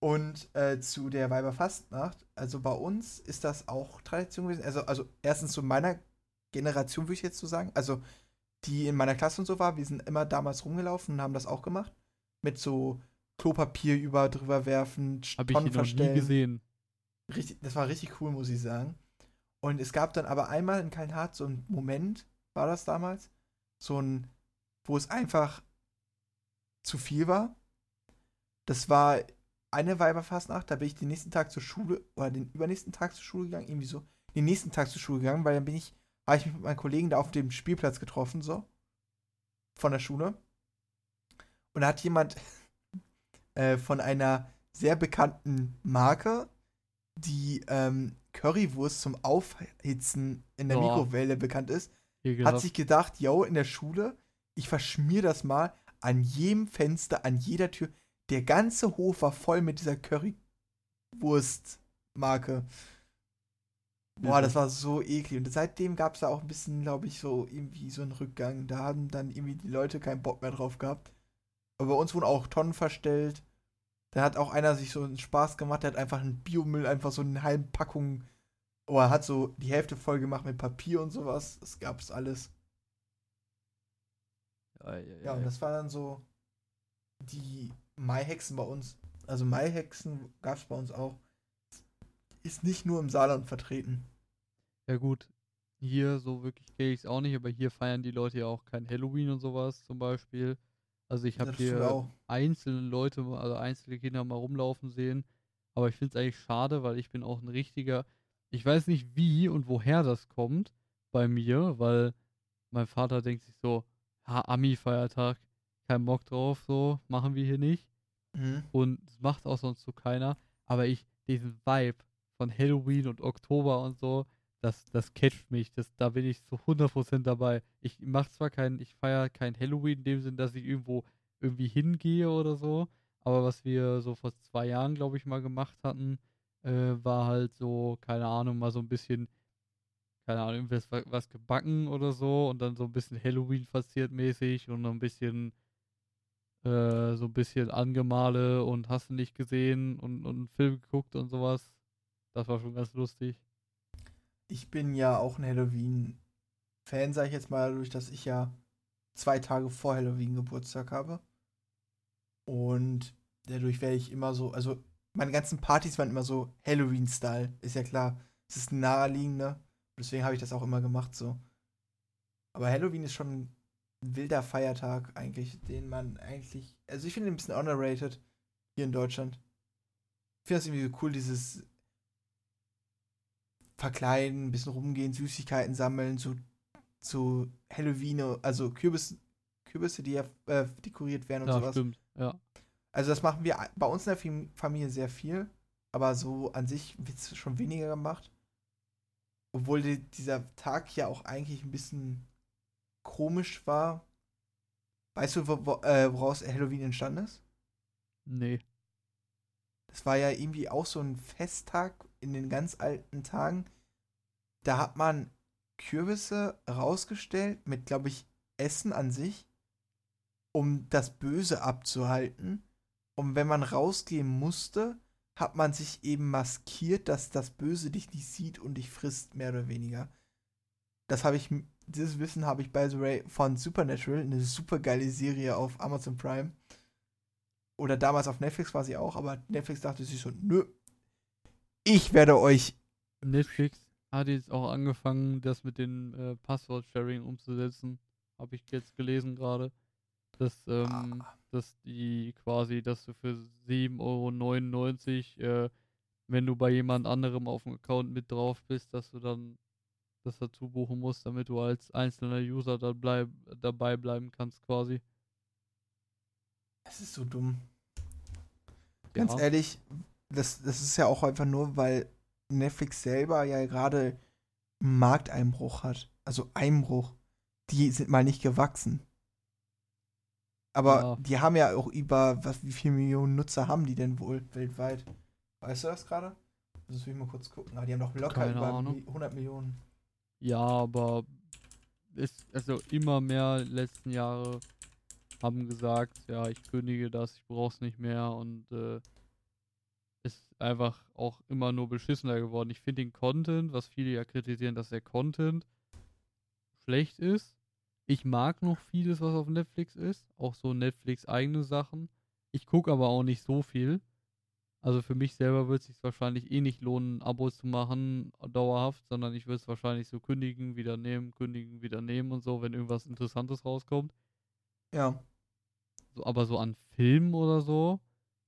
Und äh, zu der Weiberfastnacht, also bei uns ist das auch Tradition gewesen. Also, also erstens zu meiner Generation, würde ich jetzt so sagen. Also, die in meiner Klasse und so war, wir sind immer damals rumgelaufen und haben das auch gemacht. Mit so Klopapier über drüber werfen, ich Tonnen ihn noch nie verstellen. gesehen. Richtig, das war richtig cool, muss ich sagen. Und es gab dann aber einmal in Kallenhardt so einen Moment, war das damals, so ein, wo es einfach zu viel war. Das war eine Weiberfastnacht, da bin ich den nächsten Tag zur Schule, oder den übernächsten Tag zur Schule gegangen, irgendwie so, den nächsten Tag zur Schule gegangen, weil dann bin ich, habe ich mich mit meinen Kollegen da auf dem Spielplatz getroffen, so, von der Schule. Und da hat jemand äh, von einer sehr bekannten Marke, die ähm, Currywurst zum Aufhitzen in der Boah. Mikrowelle bekannt ist, hat sich gedacht, yo, in der Schule, ich verschmier das mal an jedem Fenster, an jeder Tür. Der ganze Hof war voll mit dieser Currywurst-Marke. Boah, das war so eklig. Und seitdem gab es da auch ein bisschen, glaube ich, so irgendwie so einen Rückgang. Da haben dann irgendwie die Leute keinen Bock mehr drauf gehabt. Aber bei uns wurden auch Tonnen verstellt. Da hat auch einer sich so einen Spaß gemacht, der hat einfach einen Biomüll, einfach so eine halbe Packung, oh, er hat so die Hälfte voll gemacht mit Papier und sowas. Das gab's alles. Ja, und das war dann so die Maihexen bei uns. Also Maihexen gab's bei uns auch. Ist nicht nur im Saarland vertreten. Ja gut, hier so wirklich kenne ich es auch nicht, aber hier feiern die Leute ja auch kein Halloween und sowas zum Beispiel. Also ich habe Das hier einzelne Leute, also einzelne Kinder mal rumlaufen sehen, aber ich finde es eigentlich schade, weil ich bin auch ein richtiger, ich weiß nicht wie und woher das kommt bei mir, weil mein Vater denkt sich so, ha, Ami-Feiertag, kein Bock drauf, so, machen wir hier nicht. Mhm. Und es macht auch sonst so keiner. Aber ich, diesen Vibe von Halloween und Oktober und so, das, das catcht mich. Das, da bin ich zu 100% dabei. Ich mach zwar kein, ich feiere kein Halloween in dem Sinn, dass ich irgendwo irgendwie hingehe oder so. Aber was wir so vor zwei Jahren, glaube ich, mal gemacht hatten, äh, war halt so, keine Ahnung, mal so ein bisschen, keine Ahnung, irgendwas wa- was gebacken oder so und dann so ein bisschen Halloween verziert mäßig und ein bisschen äh, so ein bisschen Angemale und hast du nicht gesehen und, und einen Film geguckt und sowas. Das war schon ganz lustig. Ich bin ja auch ein Halloween-Fan, sag ich jetzt mal, dadurch, dass ich ja zwei Tage vor Halloween Geburtstag habe. Und dadurch werde ich immer so, also meine ganzen Partys waren immer so Halloween-Style, ist ja klar. Es ist naheliegend, ne? Deswegen habe ich das auch immer gemacht so. Aber Halloween ist schon ein wilder Feiertag eigentlich, den man eigentlich, also ich finde ihn ein bisschen underrated hier in Deutschland. Ich finde das irgendwie cool, dieses verkleiden, ein bisschen rumgehen, Süßigkeiten sammeln, so, so Halloween, also Kürbis, Kürbisse, die ja äh, dekoriert werden und Ja, sowas. stimmt. Ja. Also das machen wir bei uns in der Fam- Familie sehr viel, aber so an sich wird es schon weniger gemacht. Obwohl die, dieser Tag ja auch eigentlich ein bisschen komisch war. Weißt du, wo, wo, äh, woraus Halloween entstanden ist? Nee. Das war ja irgendwie auch so ein Festtag in den ganz alten Tagen. Da hat man Kürbisse rausgestellt mit, glaube ich, Essen an sich, um das Böse abzuhalten. Und wenn man rausgehen musste, hat man sich eben maskiert, dass das Böse dich nicht sieht und dich frisst, mehr oder weniger. Das habe ich, dieses Wissen habe ich by the way von Supernatural, eine super geile Serie auf Amazon Prime. Oder damals auf Netflix war sie auch, aber Netflix dachte sich so, nö. Ich werde euch. Netflix hat jetzt auch angefangen, das mit den äh, Passwort-Sharing umzusetzen. Habe ich jetzt gelesen gerade. Dass, ähm, Ah. dass die quasi, dass du für 7,99 Euro, äh, wenn du bei jemand anderem auf dem Account mit drauf bist, dass du dann das dazu buchen musst, damit du als einzelner User da bleib, dabei bleiben kannst quasi. Es ist so dumm. Ganz Ja. ehrlich, das, das ist ja auch einfach nur, weil Netflix selber ja gerade einen Markteinbruch hat. Also Einbruch. Die sind mal nicht gewachsen. Aber Ja. die haben ja auch über, was, wie viele Millionen Nutzer haben die denn wohl weltweit? Weißt du das gerade? Das will ich mal kurz gucken. Aber die haben doch locker Keine über Ahnung. Mi- 100 Millionen. Ja, aber ist, also immer mehr letzten Jahre haben gesagt, ja, ich kündige das, ich brauch's nicht mehr und äh, ist einfach auch immer nur beschissener geworden. Ich finde den Content, was viele ja kritisieren, dass der Content schlecht ist. Ich mag noch vieles, was auf Netflix ist, auch so Netflix eigene Sachen. Ich gucke aber auch nicht so viel. Also für mich selber wird es sich wahrscheinlich eh nicht lohnen, Abos zu machen, dauerhaft, sondern ich würde es wahrscheinlich so kündigen, wieder nehmen, kündigen, wieder nehmen und so, wenn irgendwas Interessantes rauskommt. Ja. So, aber so an Filmen oder so,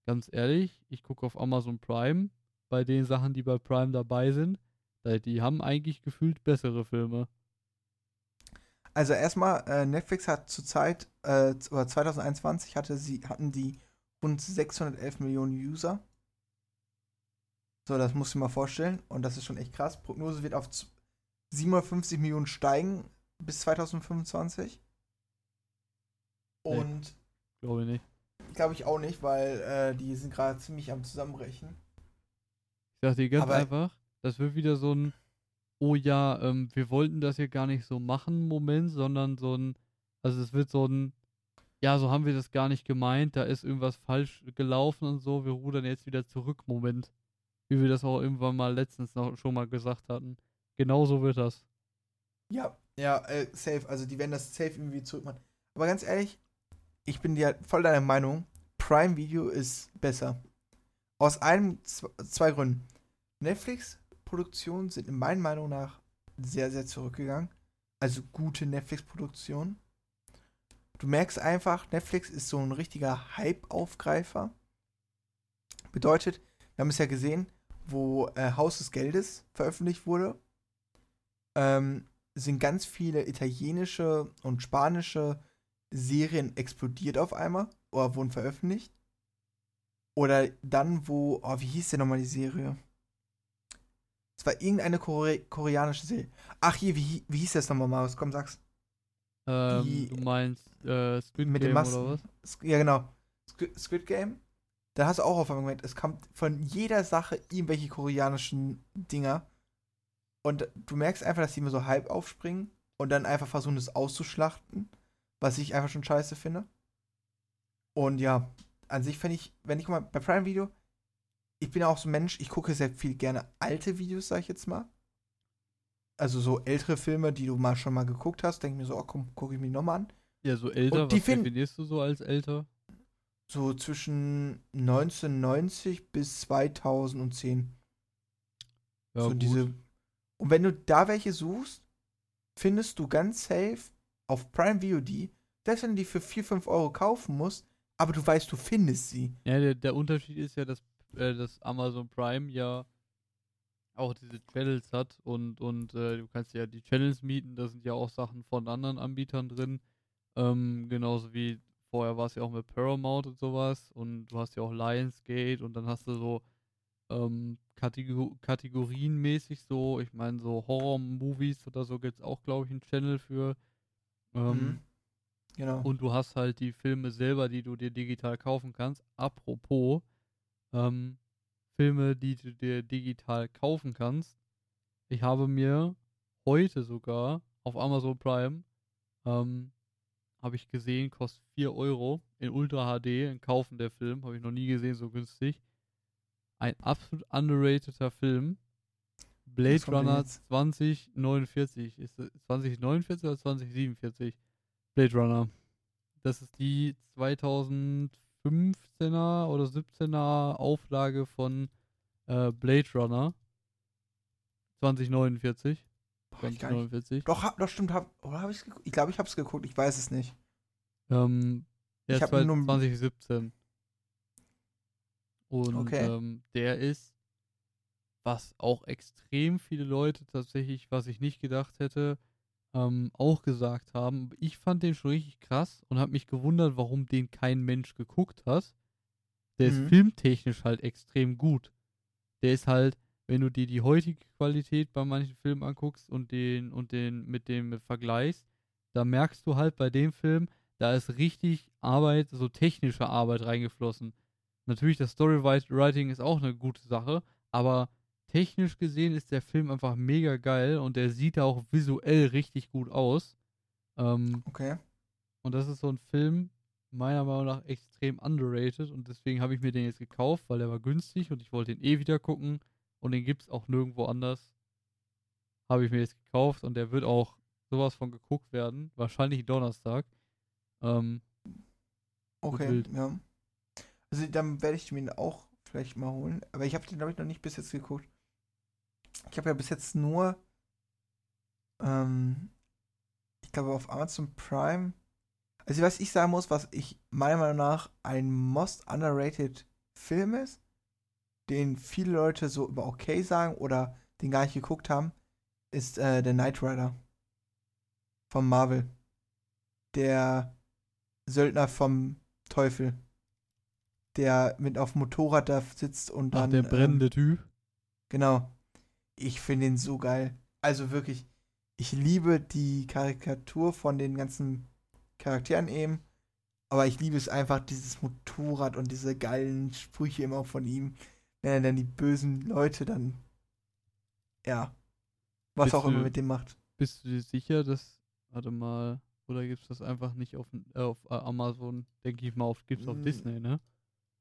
ganz ehrlich, ich gucke auf Amazon Prime, bei den Sachen, die bei Prime dabei sind, die haben eigentlich gefühlt bessere Filme. Also erstmal, äh, Netflix hat zurzeit, äh, oder 2021 hatte sie, hatten die rund 611 Millionen User. So, das musst du dir mal vorstellen. Und das ist schon echt krass. Prognose wird auf z- 750 Millionen steigen bis 2025. Nee. Und Glaube ich nicht. Glaube ich auch nicht, weil äh, die sind gerade ziemlich am Zusammenbrechen. Ich sag dir ganz Aber- einfach, das wird wieder so ein, oh ja, ähm, wir wollten das hier gar nicht so machen, Moment, sondern so ein, also es wird so ein, ja, so haben wir das gar nicht gemeint, da ist irgendwas falsch gelaufen und so, wir rudern jetzt wieder zurück, Moment. Wie wir das auch irgendwann mal letztens noch schon mal gesagt hatten. Genauso wird das. Ja, ja, äh, safe. Also die werden das safe irgendwie zurückmachen. Aber ganz ehrlich, ich bin dir voll deiner Meinung. Prime Video ist besser. Aus einem, zwei Gründen. Netflix-Produktionen sind in meiner Meinung nach sehr, sehr zurückgegangen. Also gute Netflix-Produktionen. Du merkst einfach, Netflix ist so ein richtiger Hype-Aufgreifer. Bedeutet, wir haben es ja gesehen, wo äh, Haus des Geldes veröffentlicht wurde. Ähm, sind ganz viele italienische und spanische Serien explodiert auf einmal oder wurden veröffentlicht. Oder dann, wo, oh, wie hieß denn nochmal die Serie? Es war irgendeine Kore koreanische Serie. Ach, hier, wie, wie hieß das nochmal, Marius? Komm, sag's. Ähm, Die- du meinst äh, Squid Mit Game Masken. oder was? Ja, genau. Squid, Squid Game. Da hast du auch auf einmal gemerkt, es kommt von jeder Sache irgendwelche koreanischen Dinger. Und du merkst einfach, dass die immer so halb aufspringen und dann einfach versuchen, es auszuschlachten. Was ich einfach schon scheiße finde. Und ja, an sich fände ich, wenn ich mal, bei Prime Video, ich bin ja auch so ein Mensch, ich gucke sehr viel gerne alte Videos, sag ich jetzt mal. Also so ältere Filme, die du mal schon mal geguckt hast, denke ich mir so, oh komm, gucke ich mir nochmal an. Ja, so älter, Und die was definierst du so als älter? so zwischen 1990 bis 2010. Ja, so gut. diese. Und wenn du da welche suchst, findest du ganz safe auf Prime VOD, selbst du die für 4, 5 Euro kaufen musst, aber du weißt, du findest sie. Ja, der, der Unterschied ist ja, dass, äh, dass Amazon Prime ja auch diese Channels hat und, und äh, du kannst ja die Channels mieten, da sind ja auch Sachen von anderen Anbietern drin. Ähm, genauso wie vorher war es ja auch mit Paramount und sowas und du hast ja auch Lionsgate und dann hast du so ähm, Kategor kategorienmäßig so, ich meine so Horror-Movies oder so gibt es auch, glaube ich, einen Channel für. Ähm, Mhm. Genau. und du hast halt die Filme selber, die du dir digital kaufen kannst. Apropos, ähm, Filme, die du dir digital kaufen kannst. Ich habe mir heute sogar auf Amazon Prime, ähm, habe ich gesehen, kostet 4 Euro in Ultra HD, ein Kaufen der Film, habe ich noch nie gesehen, so günstig. Ein absolut underrateder Film. Blade Runner jetzt? 2049. Ist es 2049 oder 2047? Blade Runner. Das ist die 2015er oder 17er Auflage von äh, Blade Runner 2049. Boah, ich gar nicht. 2049. Doch, hab, doch stimmt, hab, oder hab ich's geguckt? Ich glaube, ich hab's geguckt, ich weiß es nicht. Ähm, der Ich ist hab nur- 2017. Und Okay. ähm, der ist, was auch extrem viele Leute tatsächlich, was ich nicht gedacht hätte, ähm, auch gesagt haben. Ich fand den schon richtig krass und habe mich gewundert, warum den kein Mensch geguckt hat. Der Mhm. ist filmtechnisch halt extrem gut. Der ist halt, wenn du dir die heutige Qualität bei manchen Filmen anguckst und den und den mit dem vergleichst, da merkst du halt bei dem Film, da ist richtig Arbeit, so technische Arbeit reingeflossen. Natürlich, das Storywriting ist auch eine gute Sache, aber technisch gesehen ist der Film einfach mega geil und der sieht auch visuell richtig gut aus. Ähm, Okay. und das ist so ein Film, meiner Meinung nach extrem underrated und deswegen habe ich mir den jetzt gekauft, weil der war günstig und ich wollte ihn eh wieder gucken und den gibt es auch nirgendwo anders. Habe ich mir jetzt gekauft und der wird auch sowas von geguckt werden. Wahrscheinlich Donnerstag. Ähm, Okay, ja. Also dann werde ich mir den auch vielleicht mal holen. Aber ich habe den, glaube ich, noch nicht bis jetzt geguckt. Ich habe ja bis jetzt nur, ähm, ich glaube, auf Amazon Prime. Also was ich sagen muss, was ich meiner Meinung nach ein most underrated Film ist, den viele Leute so über okay sagen oder den gar nicht geguckt haben, ist äh, der Knight Rider von Marvel. Der Söldner vom Teufel. Der mit auf dem Motorrad da sitzt und ach, dann. der brennende Typ. Ähm, genau. Ich finde ihn so geil. Also wirklich, ich liebe die Karikatur von den ganzen Charakteren eben. Aber ich liebe es einfach, dieses Motorrad und diese geilen Sprüche immer von ihm. Wenn er dann die bösen Leute dann. Ja. Was Bist auch immer du- mit dem macht. Bist du dir sicher, dass. Warte mal. Oder gibt es das einfach nicht auf, äh, auf äh, Amazon? Denke ich mal, auf, gibt es auf Mm. Disney, ne?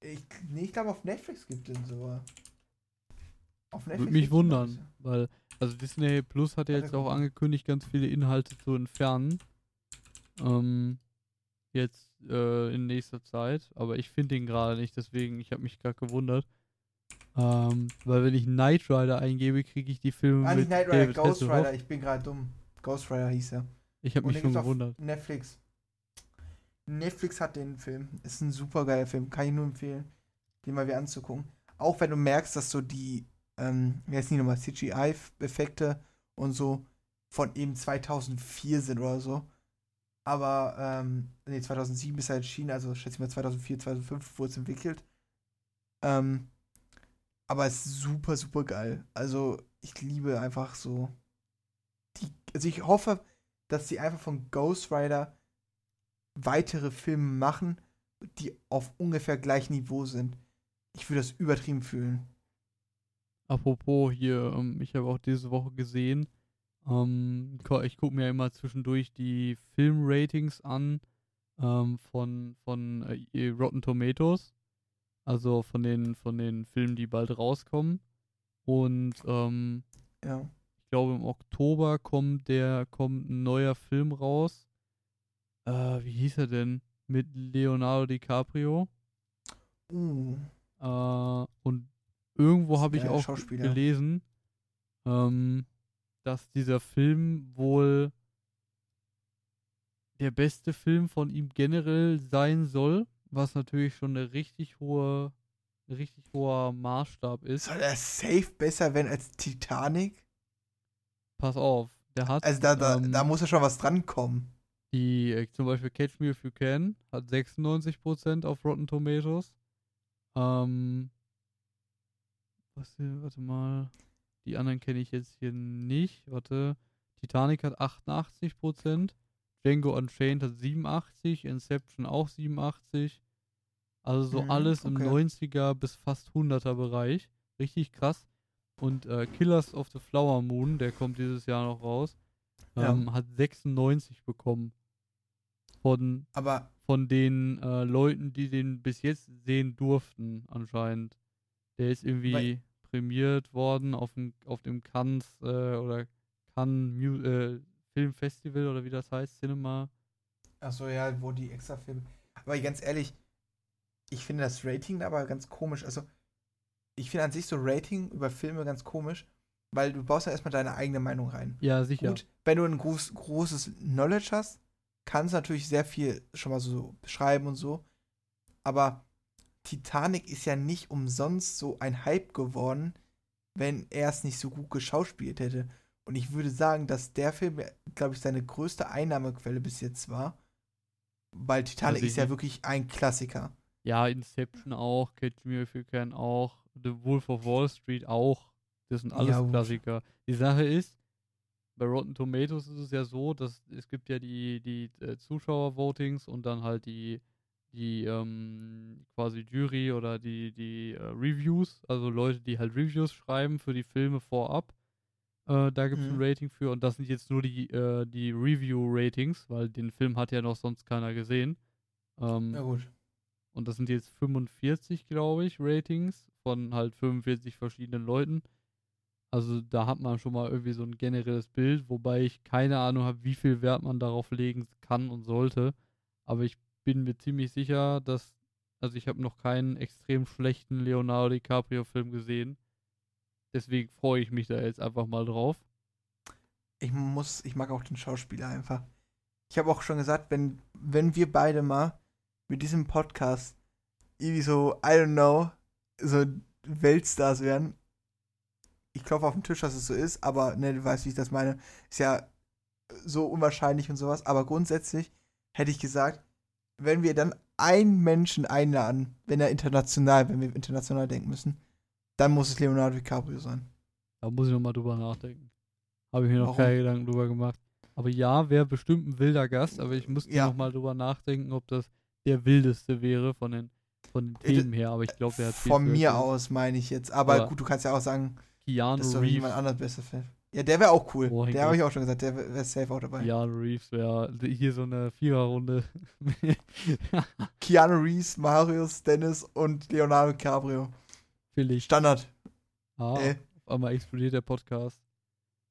Ich, nee, ich glaube, auf Netflix gibt es den sogar. Würde mich wundern, weil, also Disney Plus hat ja jetzt auch angekündigt, ganz viele Inhalte zu entfernen. Ähm, jetzt äh, in nächster Zeit, aber ich finde den gerade nicht, deswegen, ich habe mich gerade gewundert. Ähm, weil wenn ich Knight Rider eingebe, kriege ich die Filme. Ah, nicht mit Knight Rider, David Ghost Hasselhoff. Rider. Ich bin gerade dumm. Ghost Rider hieß er. Ich habe mich schon gewundert. Netflix. Netflix hat den Film. Ist ein super geiler Film. Kann ich nur empfehlen, den mal wieder anzugucken. Auch wenn du merkst, dass so die, ähm, wie heißt die nochmal, CGI-Effekte und so von eben 2004 sind oder so. Aber, ähm, nee, 2007 ist er erschienen, also schätze ich mal 2004, 2005 wurde es entwickelt. Ähm, aber es ist super, super geil. Also, ich liebe einfach so. Die, also, ich hoffe, dass sie einfach von Ghost Rider weitere Filme machen, die auf ungefähr gleichem Niveau sind. Ich würde das übertrieben fühlen. Apropos hier, ähm, ich habe auch diese Woche gesehen, ähm, ich gucke mir immer zwischendurch die Filmratings an ähm, von, von äh, Rotten Tomatoes, also von den, von den Filmen, die bald rauskommen. Und ähm, Ja. ich glaube im Oktober kommt der, kommt ein neuer Film raus. Äh, wie hieß er denn? Mit Leonardo DiCaprio. Uh, Äh, und irgendwo habe ich auch gelesen, ähm, dass dieser Film wohl der beste Film von ihm generell sein soll, was natürlich schon eine richtig hohe, ein richtig hoher Maßstab ist. soll das safe besser werden als Titanic? Pass auf, der hat Also da, da, ähm, da muss ja schon was drankommen. die, äh, zum Beispiel Catch Me If You Can, hat 96% auf Rotten Tomatoes. Ähm, was hier, warte mal. Die anderen kenne ich jetzt hier nicht. Warte. Titanic hat 88%. Django Unchained hat 87. Inception auch 87. Also so Mhm, alles im okay. 90er bis fast 100er Bereich. Richtig krass. Und äh, Killers of the Flower Moon, der kommt dieses Jahr noch raus, Ja. ähm, hat 96 bekommen. Von, Aber von den äh, Leuten, die den bis jetzt sehen durften, anscheinend. Der ist irgendwie prämiert worden auf dem, auf dem Cannes äh, oder Cannes äh, Filmfestival oder wie das heißt, Cinema. Achso, ja, wo die extra Filme. Aber ganz ehrlich, ich finde das Rating aber ganz komisch. Also, ich finde an sich so Rating über Filme ganz komisch, weil du baust ja erstmal deine eigene Meinung rein. Ja, sicher. Gut, wenn du ein groß, großes Knowledge hast, kannst du natürlich sehr viel schon mal so beschreiben und so. Aber Titanic ist ja nicht umsonst so ein Hype geworden, wenn er es nicht so gut geschauspielt hätte. Und ich würde sagen, dass der Film, glaube ich, seine größte Einnahmequelle bis jetzt war. Weil Titanic Also ist ja ich- wirklich ein Klassiker. Ja, Inception auch, Catch Me If You Can auch, The Wolf of Wall Street auch. Das sind alles Ja. Klassiker. Die Sache ist, bei Rotten Tomatoes ist es ja so, dass es gibt ja die, die äh, Zuschauer-Votings und dann halt die, die ähm, quasi Jury oder die, die äh, Reviews, also Leute, die halt Reviews schreiben für die Filme vorab. Äh, da gibt es Mhm. ein Rating für und das sind jetzt nur die, äh, die Review-Ratings, weil den Film hat ja noch sonst keiner gesehen. Ähm, Ja, gut. und das sind jetzt 45, glaube ich, Ratings von halt 45 verschiedenen Leuten. Also da hat man schon mal irgendwie so ein generelles Bild, wobei ich keine Ahnung habe, wie viel Wert man darauf legen kann und sollte. Aber ich bin mir ziemlich sicher, dass, also ich habe noch keinen extrem schlechten Leonardo DiCaprio-Film gesehen. Deswegen freue ich mich da jetzt einfach mal drauf. Ich muss, ich mag auch den Schauspieler einfach. Ich habe auch schon gesagt, wenn, wenn wir beide mal mit diesem Podcast irgendwie so, I don't know, so Weltstars werden. Ich klopfe auf den Tisch, dass es so ist, aber ne, du weißt, wie ich das meine. Ist ja so unwahrscheinlich und sowas. Aber grundsätzlich hätte ich gesagt, wenn wir dann einen Menschen einladen, wenn er international, wenn wir international denken müssen, dann muss es Leonardo DiCaprio sein. Da muss ich nochmal drüber nachdenken. Habe ich mir noch Warum? keine Gedanken drüber gemacht. Aber ja, wäre bestimmt ein wilder Gast, aber ich müsste Ja. noch mal drüber nachdenken, ob das der wildeste wäre von den, von den Äh, Themen her. Aber ich glaube, der hat Von mir aus meine ich jetzt. Aber, Aber gut, du kannst ja auch sagen, Keanu das ist doch Reeves. jemand anderes besser Film. Ja, der wäre auch cool. Oh, der habe ich auch schon gesagt, der wäre safe auch dabei. Keanu Reeves wäre hier so eine Viererrunde. Keanu Reeves, Marius, Dennis und Leonardo DiCaprio. Vielleicht. Standard. Ah, Äh. auf einmal explodiert der Podcast.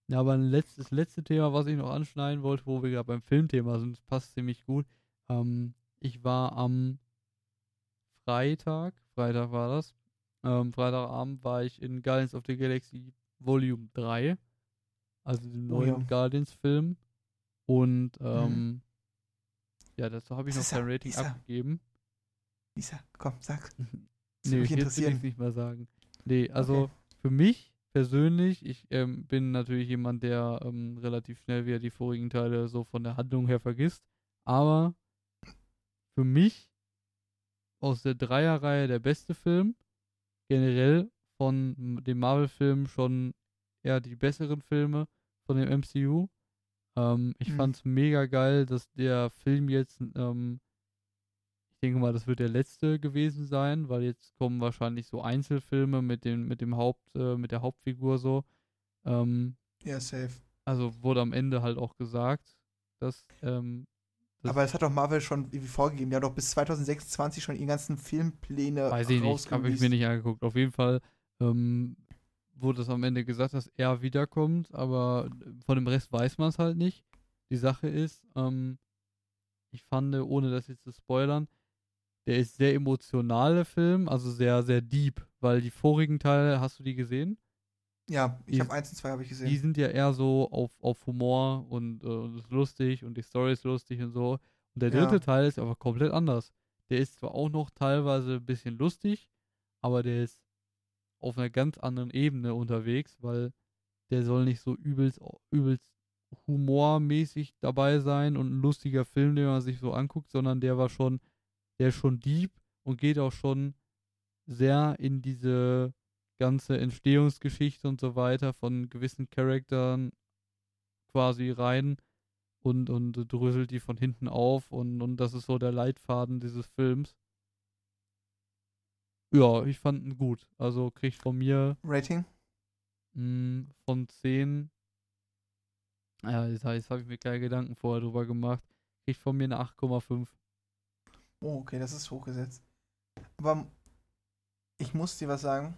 Ja, aber ein letztes, das letzte Thema, was ich noch anschneiden wollte, wo wir gerade beim Filmthema sind, passt ziemlich gut. Ähm, ich war am Freitag, Freitag war das, ähm, Freitagabend war ich in Guardians of the Galaxy Volume 3, also den Oh neuen ja. Guardians-Film. Und ähm, ja, dazu habe ich noch kein? Rating er? abgegeben. Lisa, komm, sag. Das Nee, würde jetzt mich will ich nicht mal sagen. Nee, also Okay. für mich persönlich, ich ähm, bin natürlich jemand, der ähm, relativ schnell wieder die vorigen Teile so von der Handlung her vergisst. Aber für mich aus der Dreierreihe der beste Film. Generell von m- den Marvel-Filmen schon eher die besseren Filme von dem MCU. Ähm, ich Mhm. fand's mega geil, dass der Film jetzt ähm, ich denke mal, das wird der letzte gewesen sein, weil jetzt kommen wahrscheinlich so Einzelfilme mit dem, mit dem Haupt, äh, mit der Hauptfigur so. Ähm, Ja, safe. also wurde am Ende halt auch gesagt, dass, ähm, Aber das hat doch Marvel schon irgendwie vorgegeben. Die haben doch bis 2026 schon ihre ganzen Filmpläne weiß ich nicht, habe ich mir nicht angeguckt. Auf jeden Fall ähm, wurde es am Ende gesagt, dass er wiederkommt, aber von dem Rest weiß man es halt nicht. Die Sache ist, ähm, ich fand, ohne das jetzt zu spoilern, der ist sehr emotionale Film, also sehr, sehr deep, weil die vorigen Teile, hast du die gesehen? Ja, ich habe eins und zwei habe ich gesehen. Die sind ja eher so auf, auf Humor und äh, und ist lustig und die Story ist lustig und so. Und der Ja. dritte Teil ist aber komplett anders. Der ist zwar auch noch teilweise ein bisschen lustig, aber der ist auf einer ganz anderen Ebene unterwegs, weil der soll nicht so übelst, übelst humormäßig dabei sein und ein lustiger Film, den man sich so anguckt, sondern der war schon, der ist schon deep und geht auch schon sehr in diese ganze Entstehungsgeschichte und so weiter von gewissen Charakteren quasi rein und, und dröselt die von hinten auf und, und das ist so der Leitfaden dieses Films. Ja, ich fand ihn gut. Also kriegt von mir Rating? mh, von 10. Ja, das heißt, habe ich mir keine Gedanken vorher drüber gemacht. Kriegt von mir eine 8,5. Oh, okay, das ist hochgesetzt. Aber ich muss dir was sagen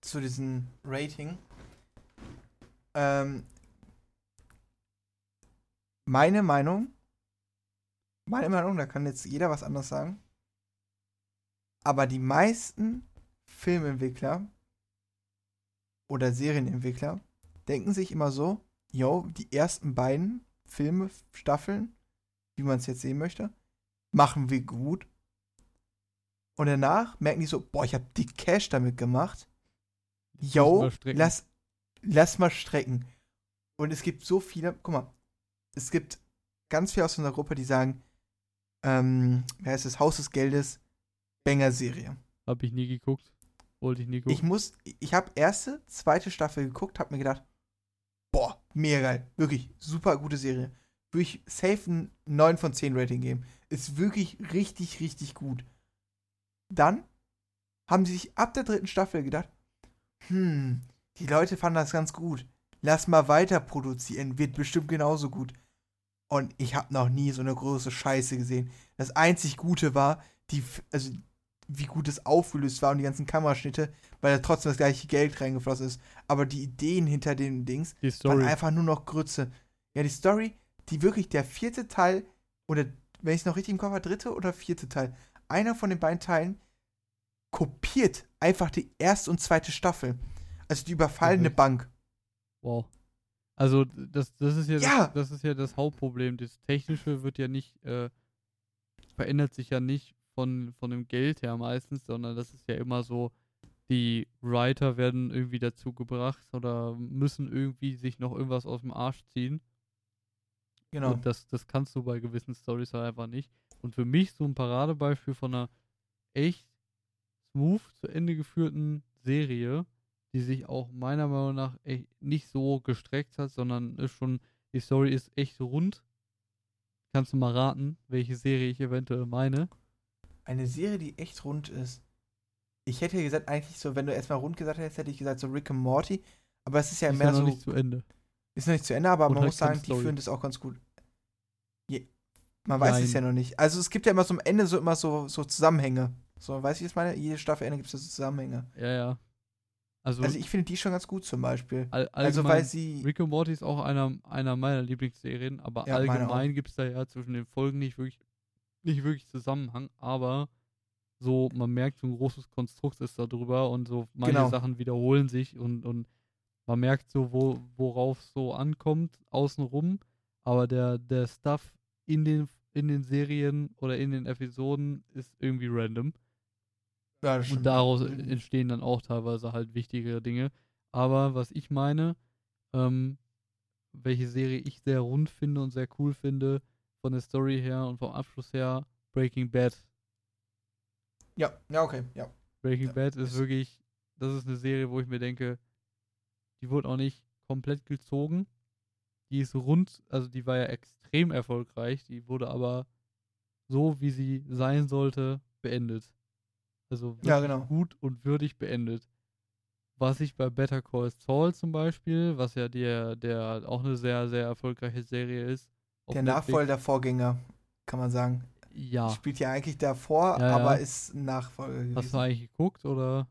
zu diesem Rating. Ähm, meine Meinung, meine Meinung, da kann jetzt jeder was anderes sagen. Aber die meisten Filmentwickler oder Serienentwickler denken sich immer so, yo, die ersten beiden Filme, Staffeln, wie man es jetzt sehen möchte, machen wir gut. Und danach merken die so, boah, ich habe die Cash damit gemacht. Yo, lass, lass mal strecken. Und es gibt so viele, guck mal, es gibt ganz viele aus unserer Gruppe, die sagen, ähm, wer heißt das, Haus des Geldes, Banger-Serie. Hab ich nie geguckt. Wollte ich nie gucken. Ich muss, ich habe erste, zweite Staffel geguckt, hab mir gedacht, boah, mega geil. Wirklich, super gute Serie. Würde ich safe ein 9 von 10 Rating geben. Ist wirklich richtig, richtig gut. Dann haben sie sich ab der dritten Staffel gedacht, hm, die Leute fanden das ganz gut. Lass mal weiter produzieren, wird bestimmt genauso gut. Und ich habe noch nie so eine große Scheiße gesehen. Das einzig Gute war, die, also wie gut es aufgelöst war und die ganzen Kameraschnitte, weil da trotzdem das gleiche Geld reingeflossen ist. Aber die Ideen hinter den Dings waren einfach nur noch Grütze. Ja, die Story, die wirklich der vierte Teil, oder wenn ich es noch richtig im Kopf habe, dritte oder vierte Teil, einer von den beiden Teilen kopiert einfach die erste und zweite Staffel. Also die überfallene okay. Bank. Wow. Also das, das ist ja, ja. Das, das, ist ja das Hauptproblem. Das Technische wird ja nicht, äh, verändert sich ja nicht von, von dem Geld her meistens, sondern das ist ja immer so, die Writer werden irgendwie dazu gebracht oder müssen irgendwie sich noch irgendwas aus dem Arsch ziehen. Genau. Und das, das kannst du bei gewissen Stories halt einfach nicht. Und für mich so ein Paradebeispiel von einer echt smooth zu Ende geführten Serie, die sich auch meiner Meinung nach echt nicht so gestreckt hat, sondern ist schon, die Story ist echt rund. Kannst du mal raten, welche Serie ich eventuell meine? Eine Serie, die echt rund ist. Ich hätte gesagt, eigentlich so, wenn du erstmal rund gesagt hättest, hätte ich gesagt so Rick and Morty. Aber es ist ja ist mehr noch so. nicht zu Ende. Ist noch nicht zu Ende, aber Und man muss sagen, die führen das auch ganz gut. Je, man weiß Nein. es ja noch nicht. Also es gibt ja immer so am Ende so immer so, so Zusammenhänge. So, was ich meine? Jede Staffel Ende gibt es so Zusammenhänge. Ja, ja. Also, also ich finde die schon ganz gut zum Beispiel. All, also weil sie. Rick and Morty ist auch einer, einer meiner Lieblingsserien, aber ja, allgemein gibt es da ja zwischen den Folgen nicht wirklich nicht wirklich Zusammenhang, aber so, man merkt, so ein großes Konstrukt ist da drüber und so manche genau. Sachen wiederholen sich und, und man merkt so, wo, worauf es so ankommt, außenrum, aber der, der Stuff in den, in den Serien oder in den Episoden ist irgendwie random. Ja, und daraus entstehen dann auch teilweise halt wichtigere Dinge. Aber was ich meine, ähm, welche Serie ich sehr rund finde und sehr cool finde, von der Story her und vom Abschluss her Breaking Bad. Ja, ja, okay, ja. Breaking ja. Bad ist wirklich, das ist eine Serie, wo ich mir denke, die wurde auch nicht komplett gezogen. Die ist rund, also die war ja extrem erfolgreich, die wurde aber so, wie sie sein sollte, beendet. Also ja, genau. gut und würdig beendet. Was ich bei Better Call Saul zum Beispiel, was ja der, der auch eine sehr, sehr erfolgreiche Serie ist, der Nachfolger der Vorgänger, kann man sagen. Ja. Spielt ja eigentlich davor, ja, aber ja. ist Nachfolger gewesen. Hast du eigentlich geguckt oder?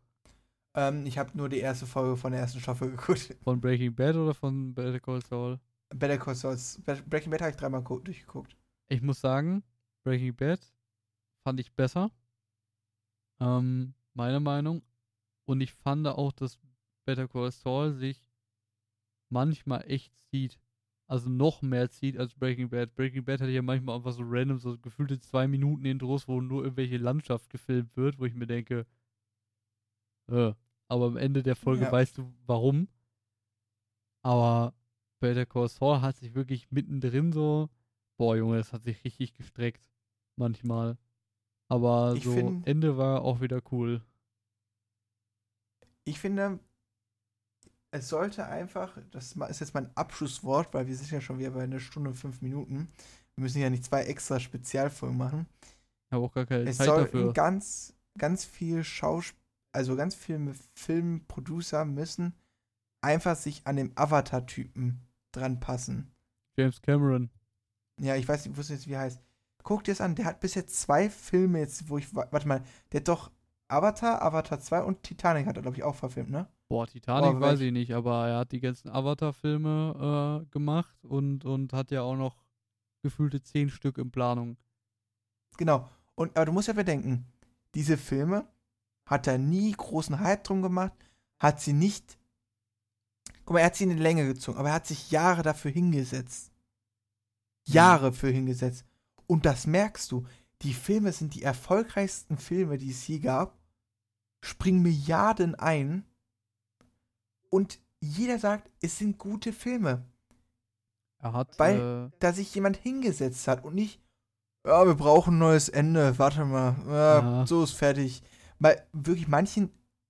Ähm, ich habe nur die erste Folge von der ersten Staffel geguckt. Von Breaking Bad oder von Better Call Saul? Better Call Saul. Breaking Bad habe ich dreimal durchgeguckt. Ich muss sagen, Breaking Bad fand ich besser. Ähm, meine Meinung. Und ich fand auch, dass Better Call Saul sich manchmal echt zieht also noch mehr zieht als Breaking Bad. Breaking Bad hatte ja manchmal einfach so random, so gefühlte zwei Minuten Intros, wo nur irgendwelche Landschaft gefilmt wird, wo ich mir denke, äh, aber am Ende der Folge ja. weißt du warum. Aber Better Call Saul hat sich wirklich mittendrin so, boah Junge, das hat sich richtig gestreckt. Manchmal. Aber ich so find, Ende war auch wieder cool. Ich finde, es sollte einfach, das ist jetzt mein Abschlusswort, weil wir sind ja schon wieder bei einer Stunde und fünf Minuten. Wir müssen ja nicht zwei extra Spezialfolgen machen. Ich habe auch gar keine es Zeit dafür. ganz, ganz viel Schauspiel, also ganz viele Filmproducer müssen einfach sich an dem Avatar-Typen dran passen. James Cameron. Ja, ich weiß nicht, wusste jetzt, wie er heißt. Guck dir das an, der hat bis jetzt zwei Filme jetzt, wo ich, warte mal, der hat doch Avatar, Avatar 2 und Titanic hat er, glaube ich, auch verfilmt, ne? Boah, Titanic weiß ich nicht, aber er hat die ganzen Avatar-Filme äh, gemacht und, und hat ja auch noch gefühlte zehn Stück in Planung. Genau. Und, aber du musst ja bedenken, diese Filme hat er nie großen Hype drum gemacht, hat sie nicht. Guck mal, er hat sie in die Länge gezogen, aber er hat sich Jahre dafür hingesetzt. Jahre für hingesetzt. Und das merkst du. Die Filme sind die erfolgreichsten Filme, die es je gab. Springen Milliarden ein. Und jeder sagt, es sind gute Filme. Er hat. Weil- äh, Da sich jemand hingesetzt hat und nicht, ja, wir brauchen ein neues Ende, warte mal, ja, Ja. so ist fertig. Weil wirklich manchen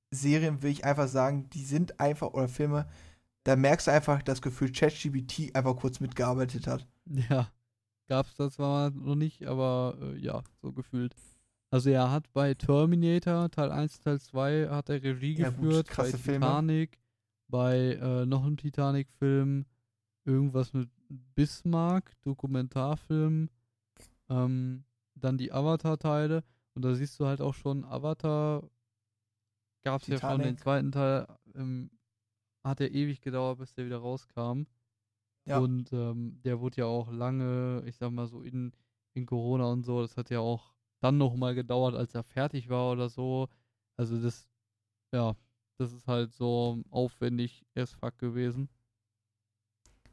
Serien will ich einfach sagen, die sind einfach, oder Filme, da merkst du einfach das Gefühl, ChatGPT einfach kurz mitgearbeitet hat. Ja, gab's das zwar noch nicht, aber äh, ja, so gefühlt. Also er hat bei Terminator Teil 1, Teil 2 hat er Regie Ja, gut, geführt, krasse bei Filme. Bei äh, noch einem Titanic-Film, irgendwas mit Bismarck, Dokumentarfilm, ähm, dann die Avatar-Teile und da siehst du halt auch schon, Avatar gab's ja schon den zweiten Teil, ähm, hat ja ewig gedauert, bis der wieder rauskam. Ja. Und ähm, der wurde ja auch lange, ich sag mal so in, in Corona und so, das hat ja auch dann noch mal gedauert, als er fertig war oder so. Also das, ja, das ist halt so aufwendig as fuck gewesen.